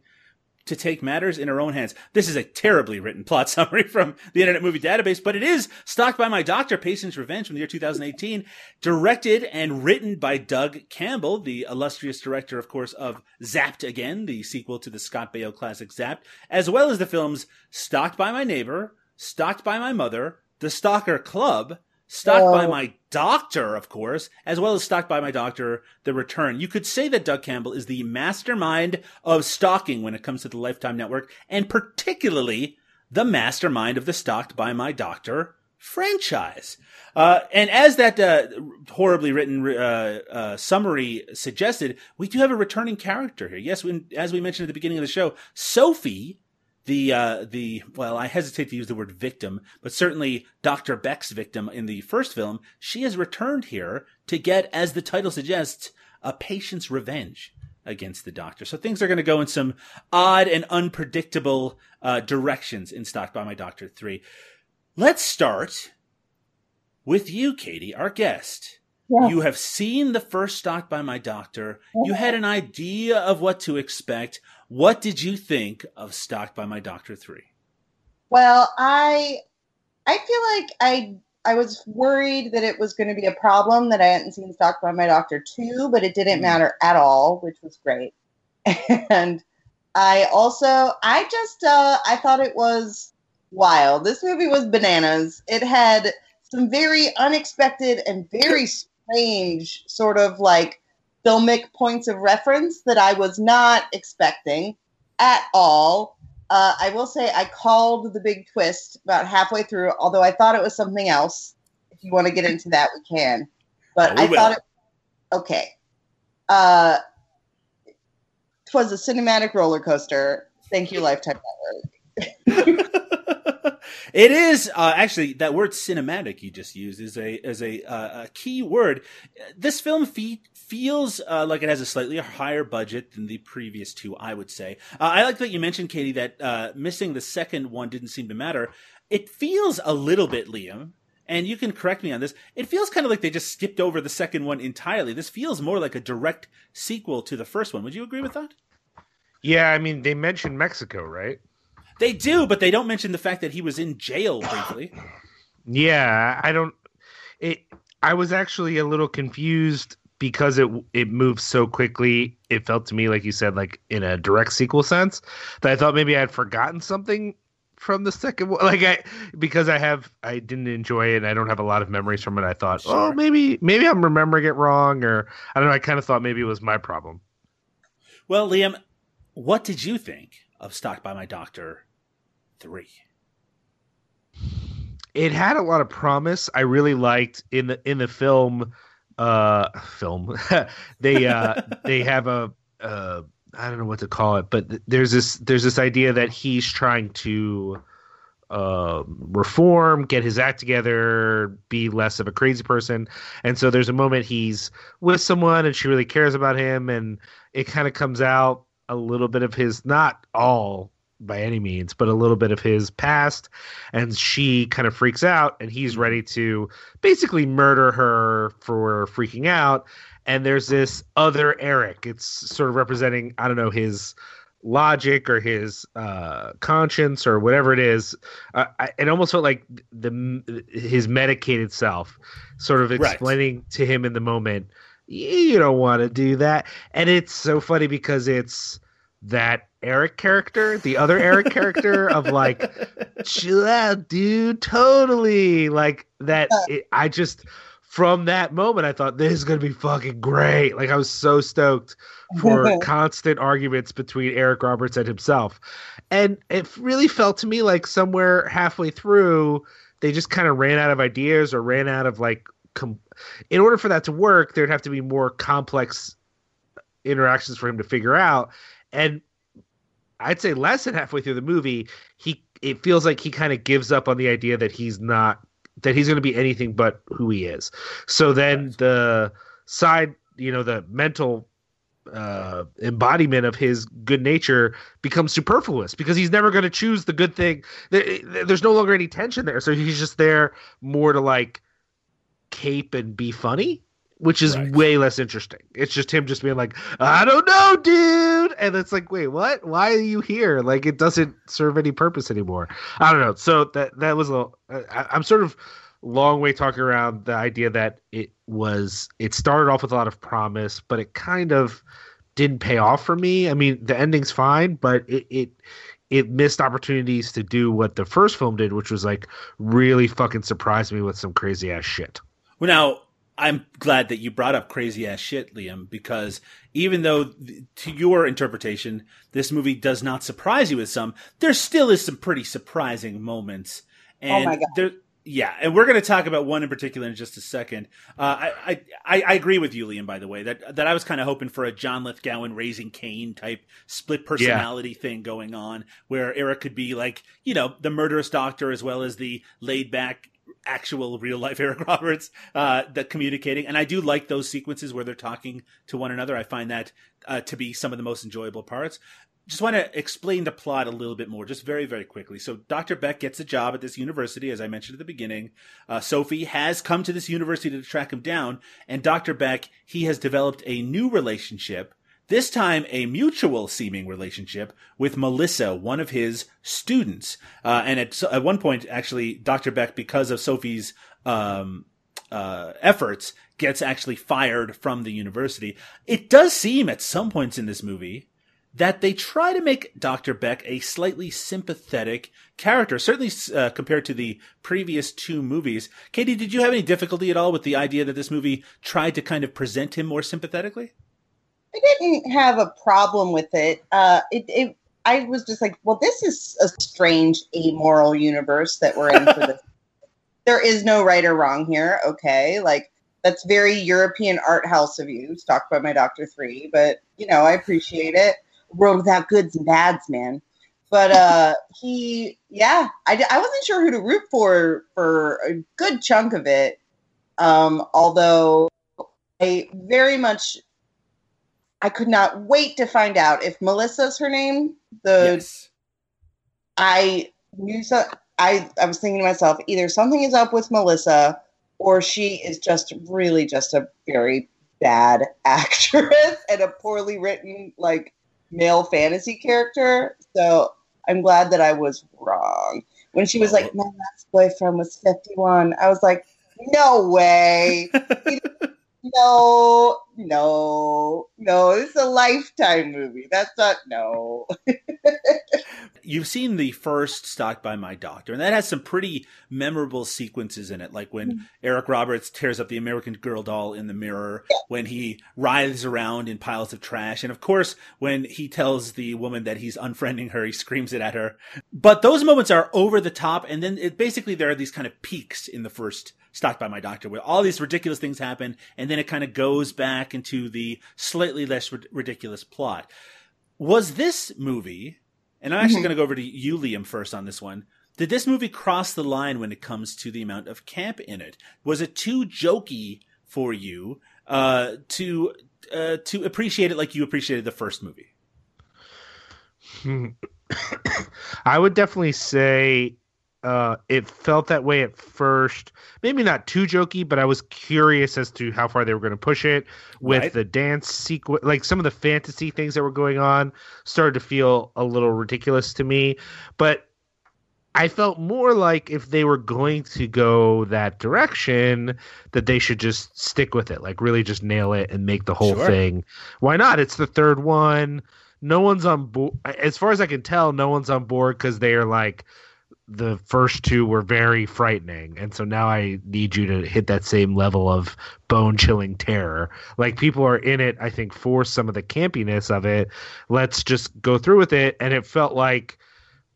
to take matters in her own hands. This is a terribly written plot summary from the Internet Movie Database, but it is Stalked by My Doctor, Patient's Revenge from the year 2018, directed and written by Doug Campbell, the illustrious director, of course, of Zapped Again, the sequel to the Scott Baio classic Zapped, as well as the films Stalked by My Neighbor, Stalked by My Mother, The Stalker Club, Stalked oh. by my doctor, of course, as well as stalked by my doctor, The Return. You could say that Doug Campbell is the mastermind of stalking when it comes to the Lifetime Network, and particularly the mastermind of the Stalked by My Doctor franchise. Uh, and as that uh, horribly written uh, uh summary suggested, we do have a returning character here. Yes, when, as we mentioned at the beginning of the show, Sophie the uh, the well, I hesitate to use the word victim, but certainly Dr. Beck's victim in the first film, she has returned here to get, as the title suggests, a patient's revenge against the doctor. So things are going to go in some odd and unpredictable uh, directions in Stalked by My Doctor 3. Let's start with you, Katie, our guest. Yes. You have seen the first Stalked by My Doctor. You had an idea of what to expect. What did you think of Stalked by My Doctor 3? Well, I I feel like I I was worried that it was going to be a problem that I hadn't seen Stalked by My Doctor 2, but it didn't Mm. matter at all, which was great. And I also I just uh I thought it was wild. This movie was bananas. It had some very unexpected and very strange sort of like filmic points of reference that I was not expecting at all. Uh, I will say I called the big twist about halfway through, although I thought it was something else. If you want to get into that, we can. But Oh, we I thought will. it okay. Uh, it was a cinematic roller coaster. Thank you, Lifetime Network. it is uh, actually that word cinematic you just used is a is a, uh, a key word. This film fe- feels uh, like it has a slightly higher budget than the previous two. I would say. Uh, I like that you mentioned, Katie, that uh, missing the second one didn't seem to matter. It feels a little bit, Liam. And you can correct me on this. It feels kind of like they just skipped over the second one entirely. This feels more like a direct sequel to the first one. Would you agree with that? Yeah, I mean they mentioned Mexico, right? They do, but they don't mention the fact that he was in jail briefly. Yeah, I don't. It. I was actually a little confused because it it moves so quickly. It felt to me like you said, like in a direct sequel sense, that I thought maybe I had forgotten something from the second one. Like I because I have I didn't enjoy it. and I don't have a lot of memories from it. I thought, oh, maybe maybe I'm remembering it wrong, or I don't know. I kind of thought maybe it was my problem. Well, Liam, what did you think of Stalked by My Doctor 3? it had a lot of promise. I really liked in the in the film uh film. they uh they have a uh I don't know what to call it, but th- there's this there's this idea that he's trying to uh, reform, get his act together, be less of a crazy person. And so there's a moment he's with someone and she really cares about him and it kind of comes out a little bit of his not all by any means, but a little bit of his past. And she kind of freaks out and he's ready to basically murder her for freaking out. And there's this other Eric. It's sort of representing I don't know his logic or his uh conscience or whatever it is. Uh, I, it almost felt like the his medicated self sort of Right. explaining to him in the moment you don't want to do that. And it's so funny because it's that Eric character, the other Eric character of like, chill out, dude, totally. Like that. It, I just, from that moment, I thought this is going to be fucking great. Like I was so stoked for constant arguments between Eric Roberts and himself. And it really felt to me like somewhere halfway through, they just kind of ran out of ideas or ran out of like, com- in order for that to work, there'd have to be more complex interactions for him to figure out. And I'd say less than halfway through the movie, he it feels like he kind of gives up on the idea that he's not that he's going to be anything but who he is. So then the side, you know, the mental uh embodiment of his good nature becomes superfluous because he's never going to choose the good thing. There, there's no longer any tension there. So he's just there more to like cape and be funny which is Right. way less interesting. It's just him just being like i don't know dude. And it's like wait what? Why are you here? Like it doesn't serve any purpose anymore. I don't know. So that that was a I, i'm sort of long way talking around the idea that it was it started off with a lot of promise but it kind of didn't pay off for me. I mean the ending's fine but it it it missed opportunities to do what the first film did which was like really fucking surprise me with some crazy ass shit. Well, now I'm glad that you brought up crazy ass shit, Liam, because even though to your interpretation, this movie does not surprise you with some, there still is some pretty surprising moments. And my God. there, yeah, and we're going to talk about one in particular in just a second. Uh, I, I, I I agree with you, Liam. By the way, that that I was kind of hoping for a John Lithgow and Raising Cain type split personality thing going on, where Eric could be like, you know, the murderous doctor as well as the laid back actual real life Eric Roberts uh, that communicating. And I do like those sequences where they're talking to one another. I find that uh, to be some of the most enjoyable parts. just want to explain the plot a little bit more, just very, very quickly. So, Dr. Beck gets a job at this university, as I mentioned at the beginning. Uh, Sophie has come to this university to track him down, and Dr. Beck, he has developed a new relationship, this time a mutual seeming relationship with Melissa, one of his students. Uh, and at, at one point, actually, Dr. Beck, because of Sophie's um, uh, efforts, gets actually fired from the university. It does seem at some points in this movie that they try to make Dr. Beck a slightly sympathetic character, certainly uh, compared to the previous two movies. Katie, did you have any difficulty at all with the idea that this movie tried to kind of present him more sympathetically? I didn't have a problem with it. Uh, it, it I was just like, well, this is a strange amoral universe that we're in for this. there is no right or wrong here. Okay, like that's very European art house of you, stalked by my Doctor Three, but you know, I appreciate it world without goods and bads, man. But uh, he, yeah, I, I wasn't sure who to root for for a good chunk of it. Um, although I very much, I could not wait to find out if Melissa's her name. The yes. I knew so. I I was thinking to myself, either something is up with Melissa, or she is just really just a very bad actress and a poorly written like male fantasy character. So I'm glad that I was wrong. When she was like, my last boyfriend was 51, I was like, no way. no, no, no. It's a lifetime movie. That's not, no. You've seen the first Stalked by My Doctor, and that has some pretty memorable sequences in it, like when mm-hmm. Eric Roberts tears up the American Girl doll in the mirror, yeah. when he writhes around in piles of trash, and of course, when he tells the woman that he's unfriending her, he screams it at her. But those moments are over the top, and then it, basically there are these kind of peaks in the first Stalked by My Doctor, where all these ridiculous things happen, and then it kind of goes back into the slightly less ridiculous plot. Was this movie and I'm actually mm-hmm. going to go over to you, Liam, first on this one. Did this movie cross the line when it comes to the amount of camp in it? Was it too jokey for you uh, to uh, to appreciate it like you appreciated the first movie? I would definitely say uh, it felt that way at first. Maybe not too jokey, but I was curious as to how far they were going to push it with right. the dance sequence. Like some of the fantasy things that were going on started to feel a little ridiculous to me. But I felt more like if they were going to go that direction, that they should just stick with it, like really just nail it and make the whole sure. thing. Why not? It's the third one. No one's on board. As far as I can tell, no one's on board because they are like the first two were very frightening. And so now i need you to hit that same level of bone chilling terror. Like people are in it i think for some of the campiness of it. Let's just go through with it. And it felt like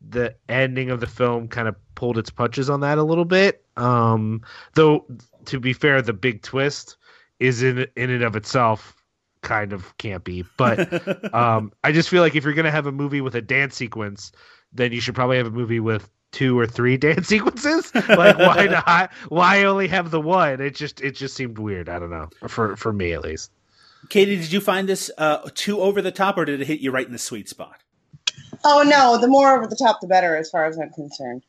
the ending of the film kind of pulled its punches on that a little bit. Um though to be fair the big twist is in in and of itself kind of campy. But um i just feel like if you're going to have a movie with a dance sequence then you should probably have a movie with two or three dance sequences. Like why not? Why only have the one? It just it just seemed weird. I don't know for for me at least. Katie, did you find this uh, too over the top, or did it hit you right in the sweet spot? Oh no, the more over the top, the better, as far as I'm concerned.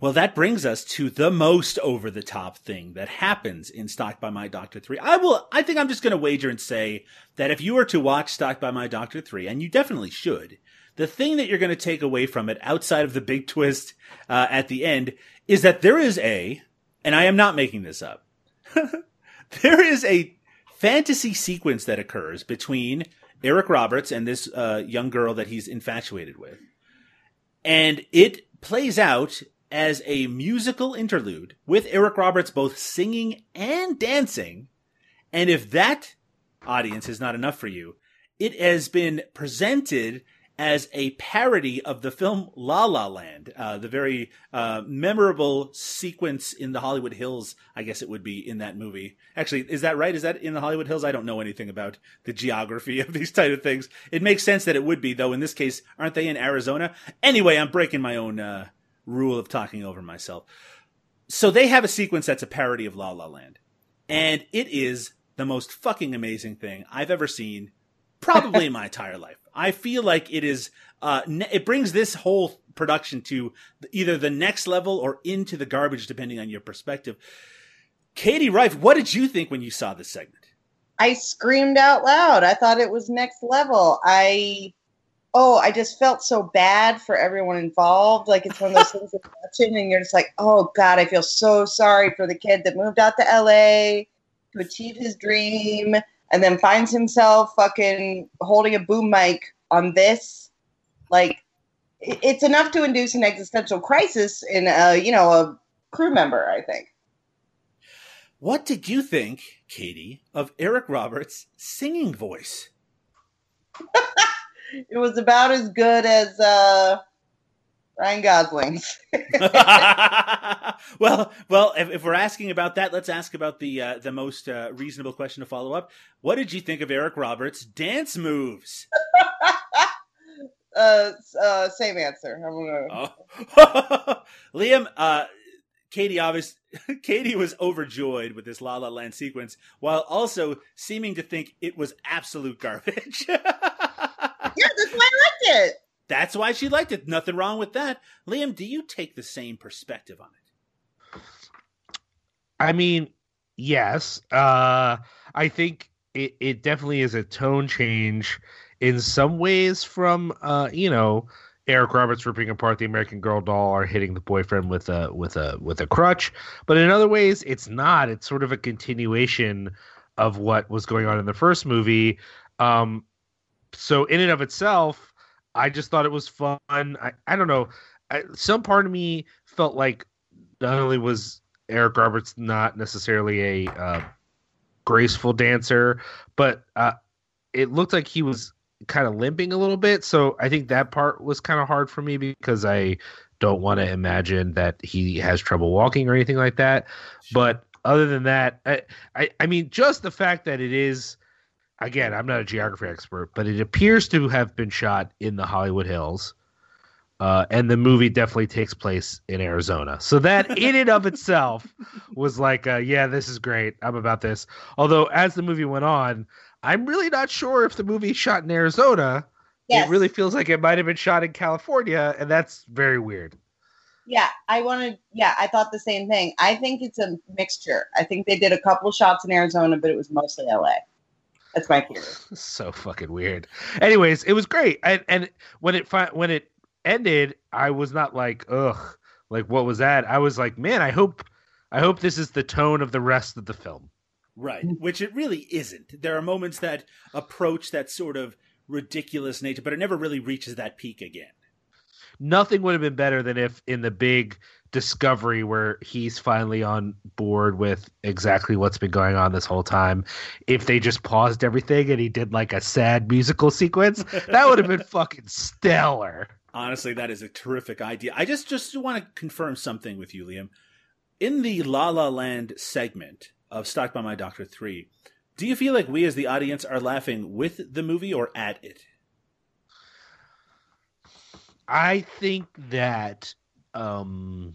Well, that brings us to the most over the top thing that happens in Stalked by My Doctor 3. I will, I think I'm just going to wager and say that if you were to watch Stalked by My Doctor 3, and you definitely should, the thing that you're going to take away from it outside of the big twist uh, at the end is that there is a, and I am not making this up, there is a fantasy sequence that occurs between Eric Roberts and this uh, young girl that he's infatuated with. And it plays out as a musical interlude with Eric Roberts both singing and dancing. And if that audience is not enough for you, it has been presented as a parody of the film La La Land, uh, the very uh, memorable sequence in the Hollywood Hills. I guess it would be in that movie. Actually, is that right? Is that in the Hollywood Hills? I don't know anything about the geography of these type of things. It makes sense that it would be, though. In this case, aren't they in Arizona? Anyway, I'm breaking my own uh, rule of talking over myself. So they have a sequence that's a parody of La La Land, and it is the most fucking amazing thing I've ever seen probably my entire life. I feel like it is. Uh, ne- it brings this whole production to either the next level or into the garbage, depending on your perspective. Katie Rife, what did you think when you saw this segment? I screamed out loud. I thought it was next level. I oh, I just felt so bad for everyone involved. Like it's one of those things you're watching and you're just like, oh God, I feel so sorry for the kid that moved out to LA to achieve his dream and then finds himself fucking holding a boom mic on this. Like it's enough to induce an existential crisis in a, you know, a crew member, I think. What did you think, Katie, of Eric Roberts' singing voice? it was about as good as uh, Ryan Gosling's. well, well, if, if, we're asking about that, let's ask about the uh, the most uh, reasonable question to follow up. What did you think of Eric Roberts' dance moves? uh, uh, same answer. Gonna... Oh. Liam, uh, Katie obviously Katie was overjoyed with this La La Land sequence, while also seeming to think it was absolute garbage. yeah, that's why I liked it. That's why she liked it. Nothing wrong with that. Liam, do you take the same perspective on it? I mean, yes. Uh, I think it, it definitely is a tone change in some ways from, uh, you know, Eric Roberts ripping apart the American Girl doll or hitting the boyfriend with a with a with a crutch. But in other ways, it's not. It's sort of a continuation of what was going on in the first movie. Um, so in and of itself, I just thought it was fun. I, I don't know. I, some part of me felt like not only was Eric Roberts not necessarily a uh, graceful dancer, but uh, it looked like he was kind of limping a little bit. So I think that part was kind of hard for me because I don't want to imagine that he has trouble walking or anything like that. But other than that, I, I, I mean, just the fact that it is, again, I'm not a geography expert, but it appears to have been shot in the Hollywood Hills. Uh, and the movie definitely takes place in Arizona. So that in and of itself was like, uh, yeah, this is great. I'm about this. Although as the movie went on, I'm really not sure if the movie shot in Arizona. Yes. It really feels like it might have been shot in California, and that's very weird. Yeah, I wanted. Yeah, I thought the same thing. I think it's a mixture. I think they did a couple shots in Arizona, but it was mostly LA. That's my theory. so fucking weird. Anyways, it was great, and and when it when it ended, I was not like ugh, like what was that? I was like, man, I hope I hope this is the tone of the rest of the film. Right, which it really isn't. There are moments that approach that sort of ridiculous nature, but it never really reaches that peak again. Nothing would have been better than if in the big discovery where he's finally on board with exactly what's been going on this whole time, if they just paused everything and he did like a sad musical sequence, that would have been fucking stellar. Honestly, that is a terrific idea. I just just want to confirm something with you, Liam. In the La La Land segment, of Stalked by My Doctor 3. Do you feel like we as the audience are laughing with the movie or at it? I think that um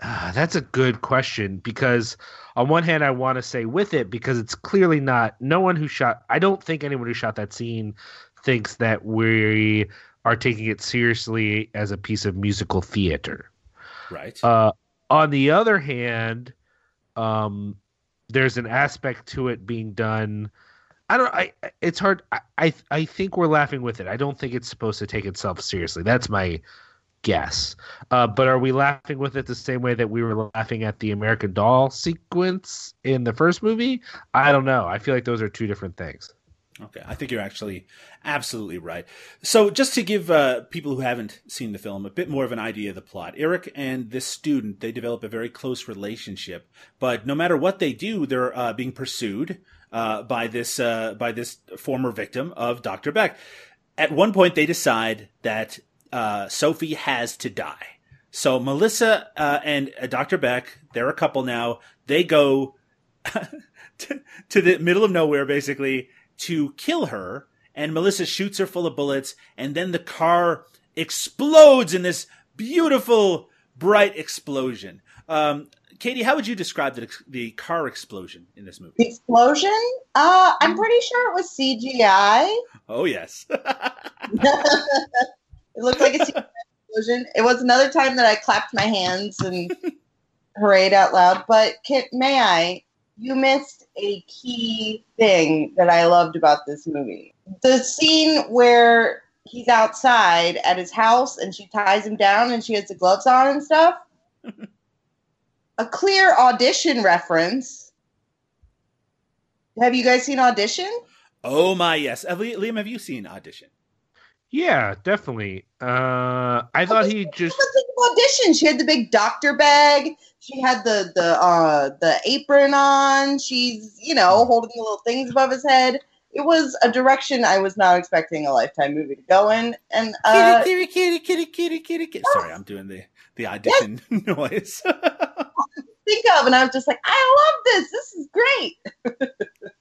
uh, that's a good question because on one hand I want to say with it because it's clearly not no one who shot I don't think anyone who shot that scene thinks that we are taking it seriously as a piece of musical theater. Right. Uh on the other hand, um there's an aspect to it being done. I don't. I. It's hard. I, I. I think we're laughing with it. I don't think it's supposed to take itself seriously. That's my guess. Uh, but are we laughing with it the same way that we were laughing at the American Doll sequence in the first movie? I don't know. I feel like those are two different things. Okay, I think you're actually absolutely right. So, just to give uh, people who haven't seen the film a bit more of an idea of the plot, Eric and this student they develop a very close relationship. But no matter what they do, they're uh, being pursued uh, by this uh, by this former victim of Dr. Beck. At one point, they decide that uh, Sophie has to die. So Melissa uh, and Dr. Beck, they're a couple now. They go to, to the middle of nowhere, basically to kill her, and Melissa shoots her full of bullets, and then the car explodes in this beautiful, bright explosion. Um, Katie, how would you describe the the car explosion in this movie? The explosion? Uh, I'm pretty sure it was CGI. Oh yes. it looked like a explosion. It was another time that I clapped my hands and hurrayed out loud. But can, may I? You missed a key thing that I loved about this movie. The scene where he's outside at his house and she ties him down and she has the gloves on and stuff. a clear audition reference. Have you guys seen Audition? Oh my yes, Liam, have you seen Audition? Yeah, definitely. Uh, I thought he just audition. She had the big doctor bag. She had the the uh, the apron on. She's you know holding the little things above his head. It was a direction I was not expecting a lifetime movie to go in. And uh, kitty, kitty, kitty, kitty, kitty, kitty. Sorry, I'm doing the the audition yes. noise. think of, and I was just like, I love this. This is great.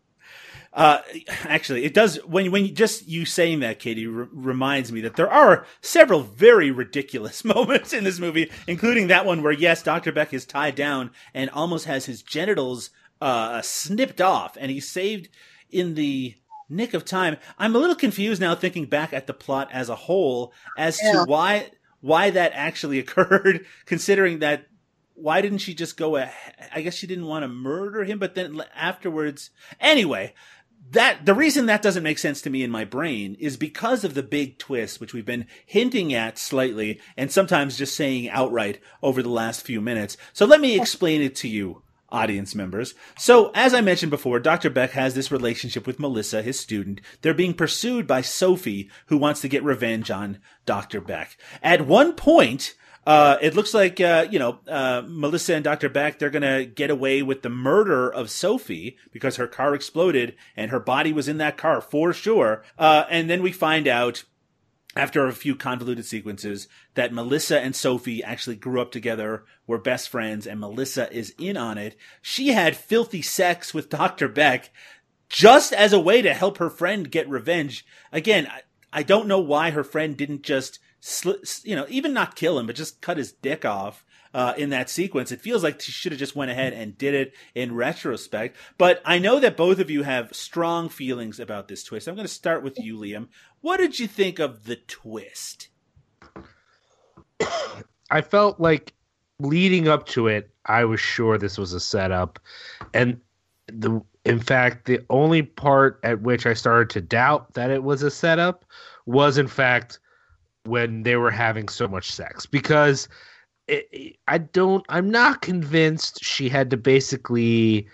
Uh, actually, it does when when you, just you saying that, Katie, r- reminds me that there are several very ridiculous moments in this movie, including that one where yes, Doctor Beck is tied down and almost has his genitals uh, snipped off, and he's saved in the nick of time. I'm a little confused now, thinking back at the plot as a whole, as yeah. to why why that actually occurred, considering that why didn't she just go ahead? I guess she didn't want to murder him, but then afterwards, anyway, that the reason that doesn't make sense to me in my brain is because of the big twist, which we've been hinting at slightly and sometimes just saying outright over the last few minutes. So let me explain it to you, audience members. So, as I mentioned before, Dr. Beck has this relationship with Melissa, his student. They're being pursued by Sophie, who wants to get revenge on Dr. Beck. At one point, uh, it looks like uh, you know uh, Melissa and Doctor Beck they're gonna get away with the murder of Sophie because her car exploded and her body was in that car for sure. Uh, and then we find out after a few convoluted sequences that Melissa and Sophie actually grew up together, were best friends, and Melissa is in on it. She had filthy sex with Dr. Beck just as a way to help her friend get revenge. Again, I, I don't know why her friend didn't just sli- you know, even not kill him, but just cut his dick off. Uh, in that sequence, it feels like she should have just went ahead and did it in retrospect. But I know that both of you have strong feelings about this twist. I'm going to start with you, Liam. What did you think of the twist? I felt like leading up to it, I was sure this was a setup, and the in fact the only part at which I started to doubt that it was a setup was in fact when they were having so much sex because it, I don't I'm not convinced she had to basically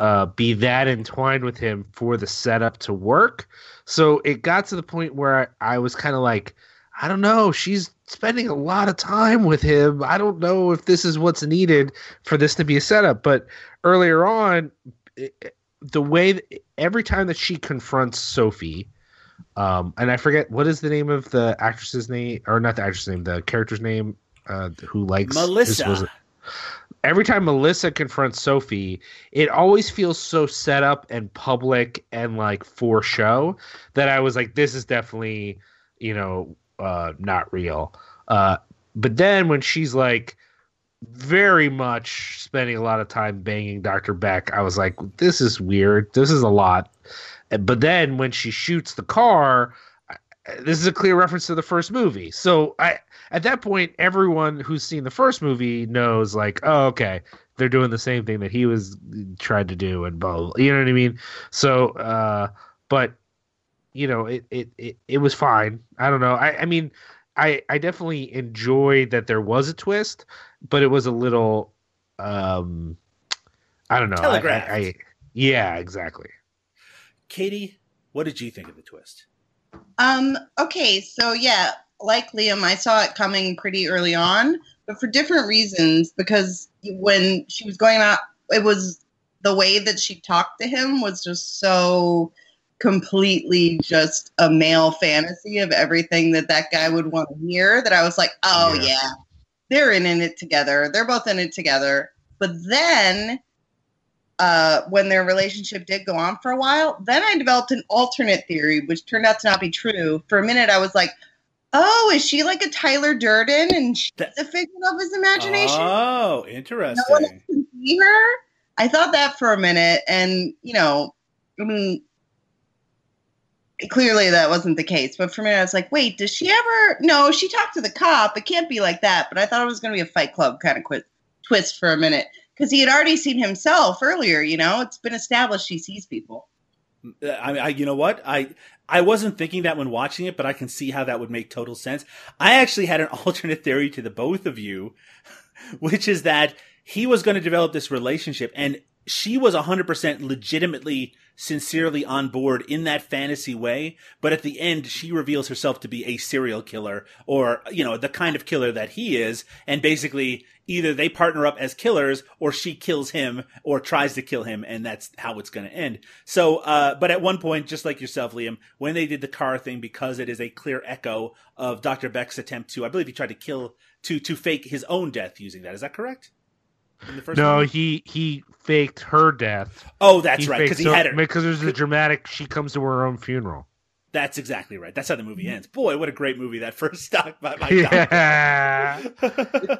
uh, be that entwined with him for the setup to work. So it got to the point where I, I was kind of like, I don't know, she's spending a lot of time with him. I don't know if this is what's needed for this to be a setup. But earlier on, it, the way that, every time that she confronts Sophie, um, and I forget what is the name of the actress's name, or not the actress's name, the character's name, uh, who likes Melissa. every time Melissa confronts Sophie, it always feels so set up and public and like for show that I was like, this is definitely, you know, uh, not real. Uh, but then when she's like very much spending a lot of time banging Dr. Beck, I was like, this is weird. This is a lot. But then when she shoots the car, this is a clear reference to the first movie. So I at that point, everyone who's seen the first movie knows like, oh, okay, they're doing the same thing that he was tried to do and blah, you know what I mean? So uh but you know, it it it, it was fine. I don't know. I I mean I I definitely enjoyed that there was a twist, but it was a little um I don't know. I, I, I yeah, exactly. Katie, what did you think of the twist? Um, okay, so yeah, like Liam, I saw it coming pretty early on, but for different reasons. Because when she was going out, it was the way that she talked to him was just so completely just a male fantasy of everything that that guy would want to hear that I was like, oh yeah, yeah they're in, in it together. They're both in it together. But then uh, when their relationship did go on for a while, then I developed an alternate theory, which turned out to not be true. For a minute, I was like, Oh, is she like a Tyler Durden and she's That- a figment of his imagination? Oh, interesting. no one can see her. I thought that for a minute, and you know, I mean, clearly that wasn't the case. But for me, I was like, wait, does she ever? No, she talked to the cop. It can't be like that. But I thought it was going to be a Fight Club kind of quit, twist for a minute because he had already seen himself earlier. You know, it's been established he sees people. I, I, you know what? I, I wasn't thinking that when watching it, but I can see how that would make total sense. I actually had an alternate theory to the both of you, which is that he was going to develop this relationship and she was 100% legitimately, sincerely on board in that fantasy way. But at the end, she reveals herself to be a serial killer or, you know, the kind of killer that he is. And basically, either they partner up as killers or she kills him or tries to kill him. And that's how it's going to end. So, uh, but at one point, just like yourself, Liam, when they did the car thing, because it is a clear echo of Dr. Beck's attempt to, I believe he tried to kill, to, to fake his own death using that. Is that correct? In the first No, one? he he faked her death. Oh, that's he right. Because he her- had her. because there's a dramatic. She comes to her own funeral. That's exactly right. That's how the movie ends. Boy, what a great movie that first stalked by my doctor. Yeah.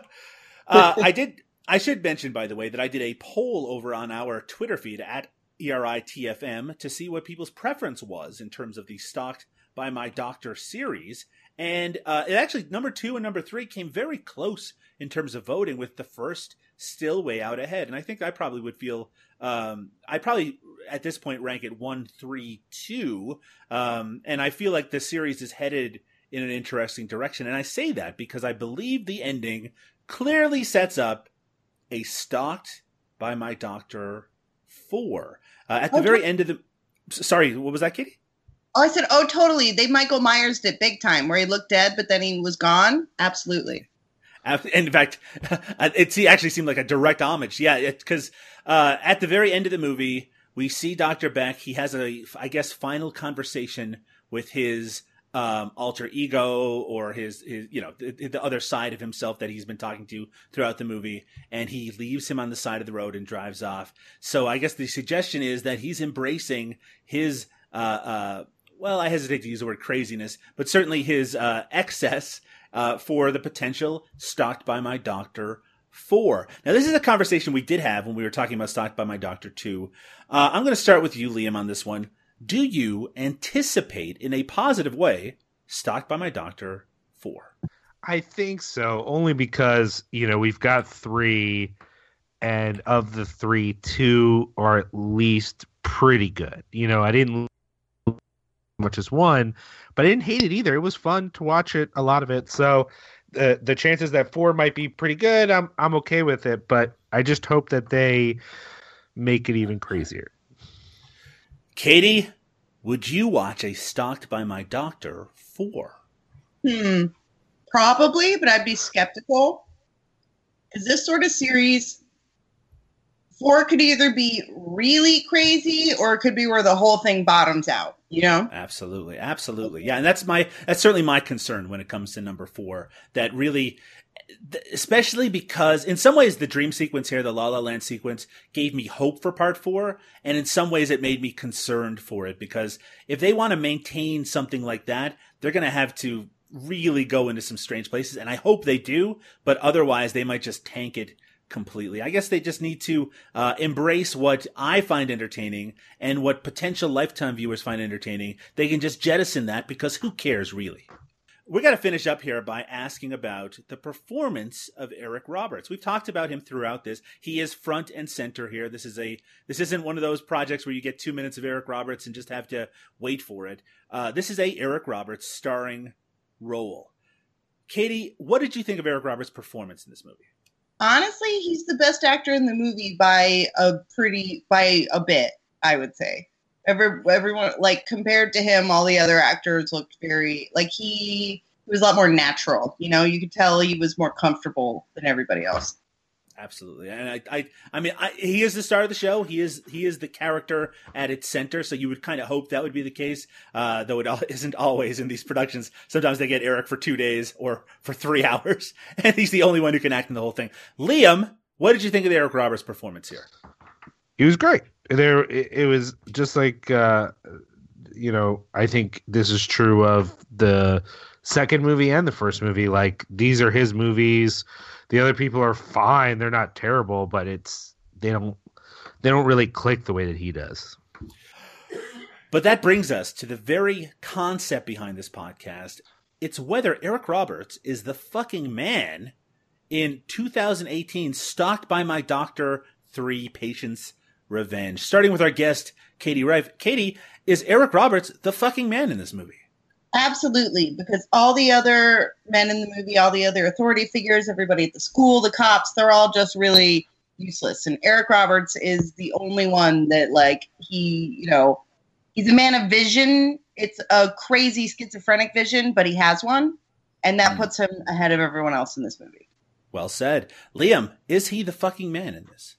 uh, I did. I should mention, by the way, that I did a poll over on our Twitter feed at ERITFM to see what people's preference was in terms of the stalked by my doctor series, and uh, it actually number two and number three came very close in terms of voting, with the first still way out ahead. And I think I probably would feel. Um, I probably at this point rank it one, three, two, um, and I feel like the series is headed in an interesting direction. And I say that because I believe the ending clearly sets up a stalked by my doctor four. Uh, at the Oh, very end of the. Sorry, what was that, Katie? Oh, I said, oh, totally. They Michael Myers did big time, where he looked dead, but then he was gone. Absolutely. In fact, it actually seemed like a direct homage. Yeah, because uh, at the very end of the movie, we see Dr. Beck. He has a, I guess, final conversation with his um, alter ego or his, his you know, the, the other side of himself that he's been talking to throughout the movie. And he leaves him on the side of the road and drives off. So I guess the suggestion is that he's embracing his, uh, uh, well, I hesitate to use the word craziness, but certainly his uh, excess uh, for the potential stalked by my doctor four. Now, this is a conversation we did have when we were talking about stalked by my doctor two. Uh, I'm going to start with you, Liam, on this one. Do you anticipate in a positive way stalked by my doctor four? I think so, only because you know we've got three, and of the three, two are at least pretty good. You know, I didn't much as one, but I didn't hate it either. It was fun to watch it, a lot of it. So the the chances that four might be pretty good, I'm I'm okay with it. But I just hope that they make it even crazier. Katie, would you watch a stalked by my doctor four? Hmm. Probably, but I'd be skeptical. Because this sort of series, four could either be really crazy or it could be where the whole thing bottoms out, you know? Absolutely, absolutely, yeah, and that's my that's certainly my concern when it comes to number four. That really, especially because in some ways the dream sequence here, the La La Land sequence, gave me hope for part four, and in some ways it made me concerned for it because if they want to maintain something like that, they're going to have to really go into some strange places, and I hope they do, but otherwise they might just tank it completely. I guess they just need to uh, embrace what I find entertaining and what potential lifetime viewers find entertaining. They can just jettison that because who cares really? We got to finish up here by asking about the performance of Eric Roberts. We've talked about him throughout this. He is front and center here. This is a this isn't one of those projects where you get two minutes of Eric Roberts and just have to wait for it. Uh, this is a Eric Roberts starring role. Katie, what did you think of Eric Roberts' performance in this movie? Honestly, he's the best actor in the movie by a pretty, by a bit, I would say. Every, everyone, like, compared to him, all the other actors looked very, like, he, he was a lot more natural. You know, you could tell he was more comfortable than everybody else. Absolutely, and I, I, I mean, I, he is the star of the show. He is, he is the character at its center. So you would kind of hope that would be the case, uh, though it al- isn't always in these productions. Sometimes they get Eric for two days or for three hours, and he's the only one who can act in the whole thing. Liam, what did you think of Eric Roberts' performance here? It was great. There, it, it was just like, uh, you know, I think this is true of the second movie and the first movie. Like these are his movies. The other people are fine. They're not terrible, but it's they don't they don't really click the way that he does. But that brings us to the very concept behind this podcast. It's whether Eric Roberts is the fucking man in 2018 Stalked by My Doctor 3 Patient's Revenge. Starting with our guest, Katie Rife. Katie, is Eric Roberts the fucking man in this movie? Absolutely, because all the other men in the movie, all the other authority figures, everybody at the school, the cops, they're all just really useless. And Eric Roberts is the only one that, like, he, you know, he's a man of vision. It's a crazy schizophrenic vision, but he has one. And that puts him ahead of everyone else in this movie. Well said. Liam, is he the fucking man in this?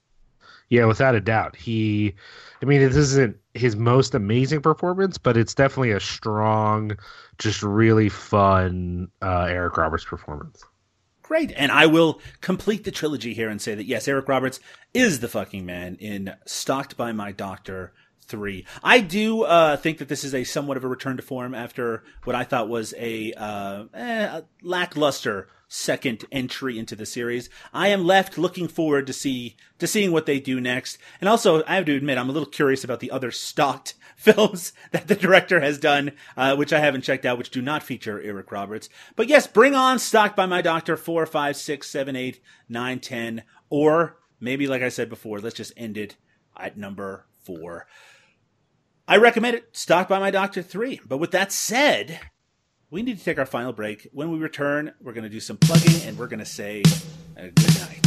Yeah, without a doubt. He, I mean, this isn't his most amazing performance, but it's definitely a strong, just really fun uh, Eric Roberts performance. Great. And I will complete the trilogy here and say that yes, Eric Roberts is the fucking man in Stalked by My Doctor 3. I do uh, think that this is a somewhat of a return to form after what I thought was a, uh, eh, lackluster second entry into the series. I am left looking forward to see to seeing what they do next. And also, I have to admit, I'm a little curious about the other stocked films that the director has done, uh, which I haven't checked out, which do not feature Eric Roberts. But yes, bring on Stalked by My Doctor 4, 5, 6, 7, 8, 9, 10, or maybe, like I said before, let's just end it at number 4. I recommend it, Stalked by My Doctor 3. But with that said, we need to take our final break. When we return, we're going to do some plugging and we're going to say uh, good night.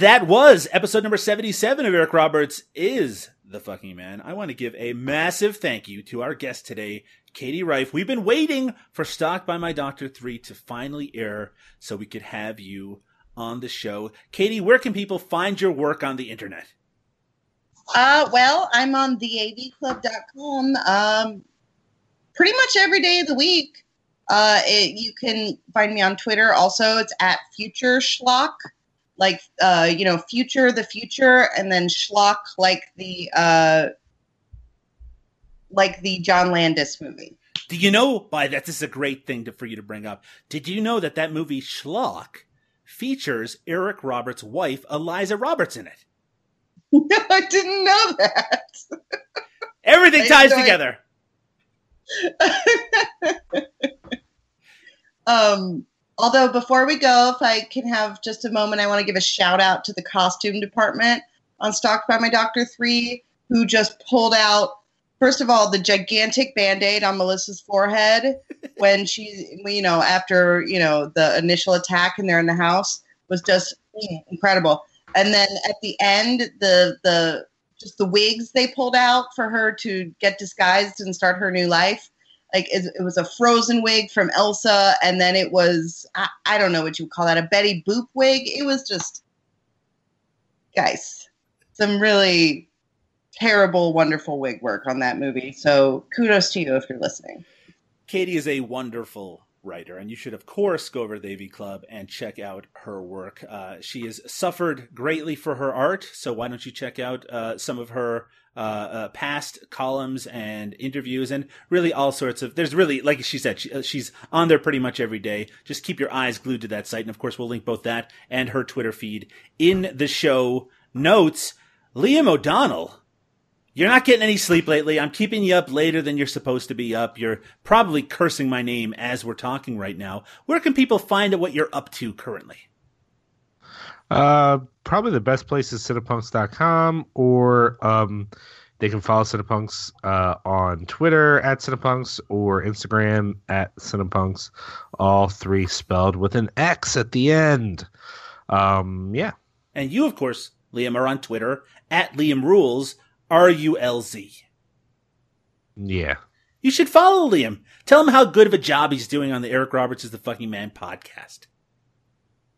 That was episode number 77 of Eric Roberts is the fucking man. I want to give a massive thank you to our guest today, Katie Rife. We've been waiting for Stalked by My Doctor 3 to finally air so we could have you on the show. Katie, where can people find your work on the internet? Uh, well, I'm on theavclub.com um, pretty much every day of the week. Uh, it, you can find me on Twitter. Also, it's at Future Schlock, like uh, you know, Future the future, and then Schlock like the uh, like the John Landis movie. Do you know by that? This is a great thing to, for you to bring up. Did you know that that movie Schlock features Eric Roberts' wife, Eliza Roberts, in it? No, I didn't know that. Everything ties together. um, although before we go, if I can have just a moment, I want to give a shout out to the costume department on Stalked by My Doctor 3, who just pulled out, first of all, the gigantic band aid on Melissa's forehead when she, you know, after, you know, the initial attack and they're in the house was just incredible. And then at the end, the, the, just the wigs they pulled out for her to get disguised and start her new life like it, it was a frozen wig from Elsa, and then it was I, I don't know what you would call that a Betty Boop wig. It was just guys, some really terrible, wonderful wig work on that movie. So kudos to you if you're listening. Katie is a wonderful writer, and you should, of course, go over to the AV Club and check out her work. Uh, she has suffered greatly for her art, so why don't you check out uh, some of her uh, uh, past columns and interviews, and really all sorts of. There's really, like she said, she, uh, she's on there pretty much every day. Just keep your eyes glued to that site, and of course, we'll link both that and her Twitter feed in the show notes. Liam O'Donnell. You're not getting any sleep lately. I'm keeping you up later than you're supposed to be up. You're probably cursing my name as we're talking right now. Where can people find out what you're up to currently? Uh, probably the best place is cinepunx.com or um, they can follow Cinepunx uh, on Twitter at Cinepunx or Instagram at Cinepunx, all three spelled with an X at the end. Um, yeah. And you, of course, Liam, are on Twitter at Liam Rulz, R U L Z. Yeah. You should follow Liam. Tell him how good of a job he's doing on the Eric Roberts is the fucking man podcast.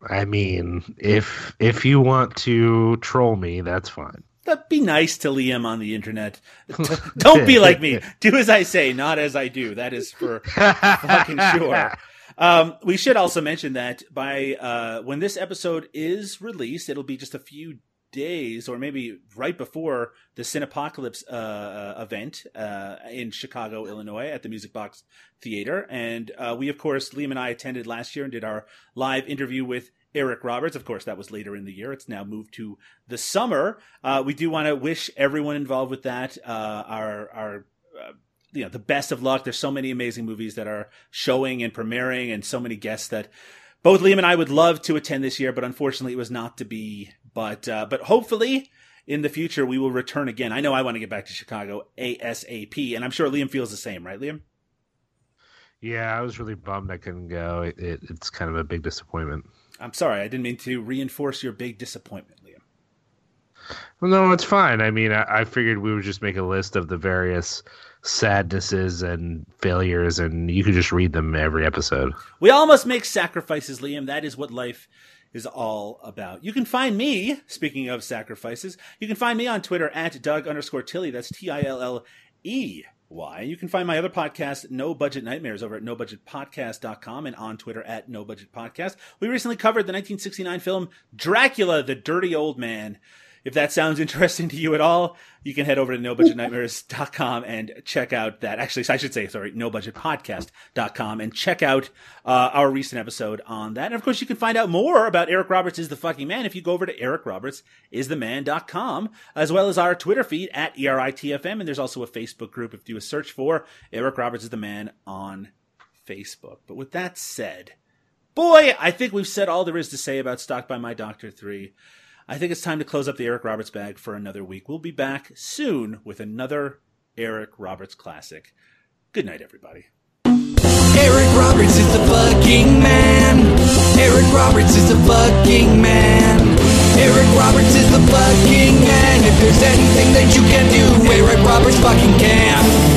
I mean, if if you want to troll me, that's fine. But be nice to Liam on the internet. Don't be like me. Do as I say, not as I do. That is for fucking sure. Um, we should also mention that by uh, when this episode is released, it'll be just a few days or maybe right before the Cinepocalypse uh, event uh, in Chicago, Illinois at the Music Box Theater. And uh, we, of course, Liam and I attended last year and did our live interview with Eric Roberts. Of course, that was later in the year. It's now moved to the summer. Uh, we do want to wish everyone involved with that uh, our our uh, you know the best of luck. There's so many amazing movies that are showing and premiering, and so many guests that both Liam and I would love to attend this year, but unfortunately, it was not to be. But uh, but hopefully. In the future, we will return again. I know I want to get back to Chicago ASAP, and I'm sure Liam feels the same, right, Liam? Yeah, I was really bummed I couldn't go. It, it, it's kind of a big disappointment. I'm sorry, I didn't mean to reinforce your big disappointment, Liam. Well, no, it's fine. I mean, I, I figured we would just make a list of the various sadnesses and failures, and you could just read them every episode. We all must make sacrifices, Liam. That is what life is all about. You can find me, speaking of sacrifices, you can find me on Twitter at Doug underscore Tilley. That's T I L L E Y. You can find my other podcast, No Budget Nightmares, over at nobudgetpodcast.com and on Twitter at No Budget Podcast. We recently covered the 1969 film Dracula, the Dirty Old Man. If that sounds interesting to you at all, you can head over to nobudgetnightmares.com and check out that. Actually, I should say, sorry, nobudgetpodcast.com and check out uh, our recent episode on that. And of course, you can find out more about Eric Roberts is the fucking man if you go over to ericrobertsistheman.com, as well as our Twitter feed at ERITFM. And there's also a Facebook group if you do a search for Eric Roberts is the man on Facebook. But with that said, boy, I think we've said all there is to say about Stalked by My Doctor 3. I think it's time to close up the Eric Roberts bag for another week. We'll be back soon with another Eric Roberts classic. Good night, everybody. Eric Roberts is the fucking man. Eric Roberts is the fucking man. Eric Roberts is the fucking man. If there's anything that you can do, Eric Roberts fucking can.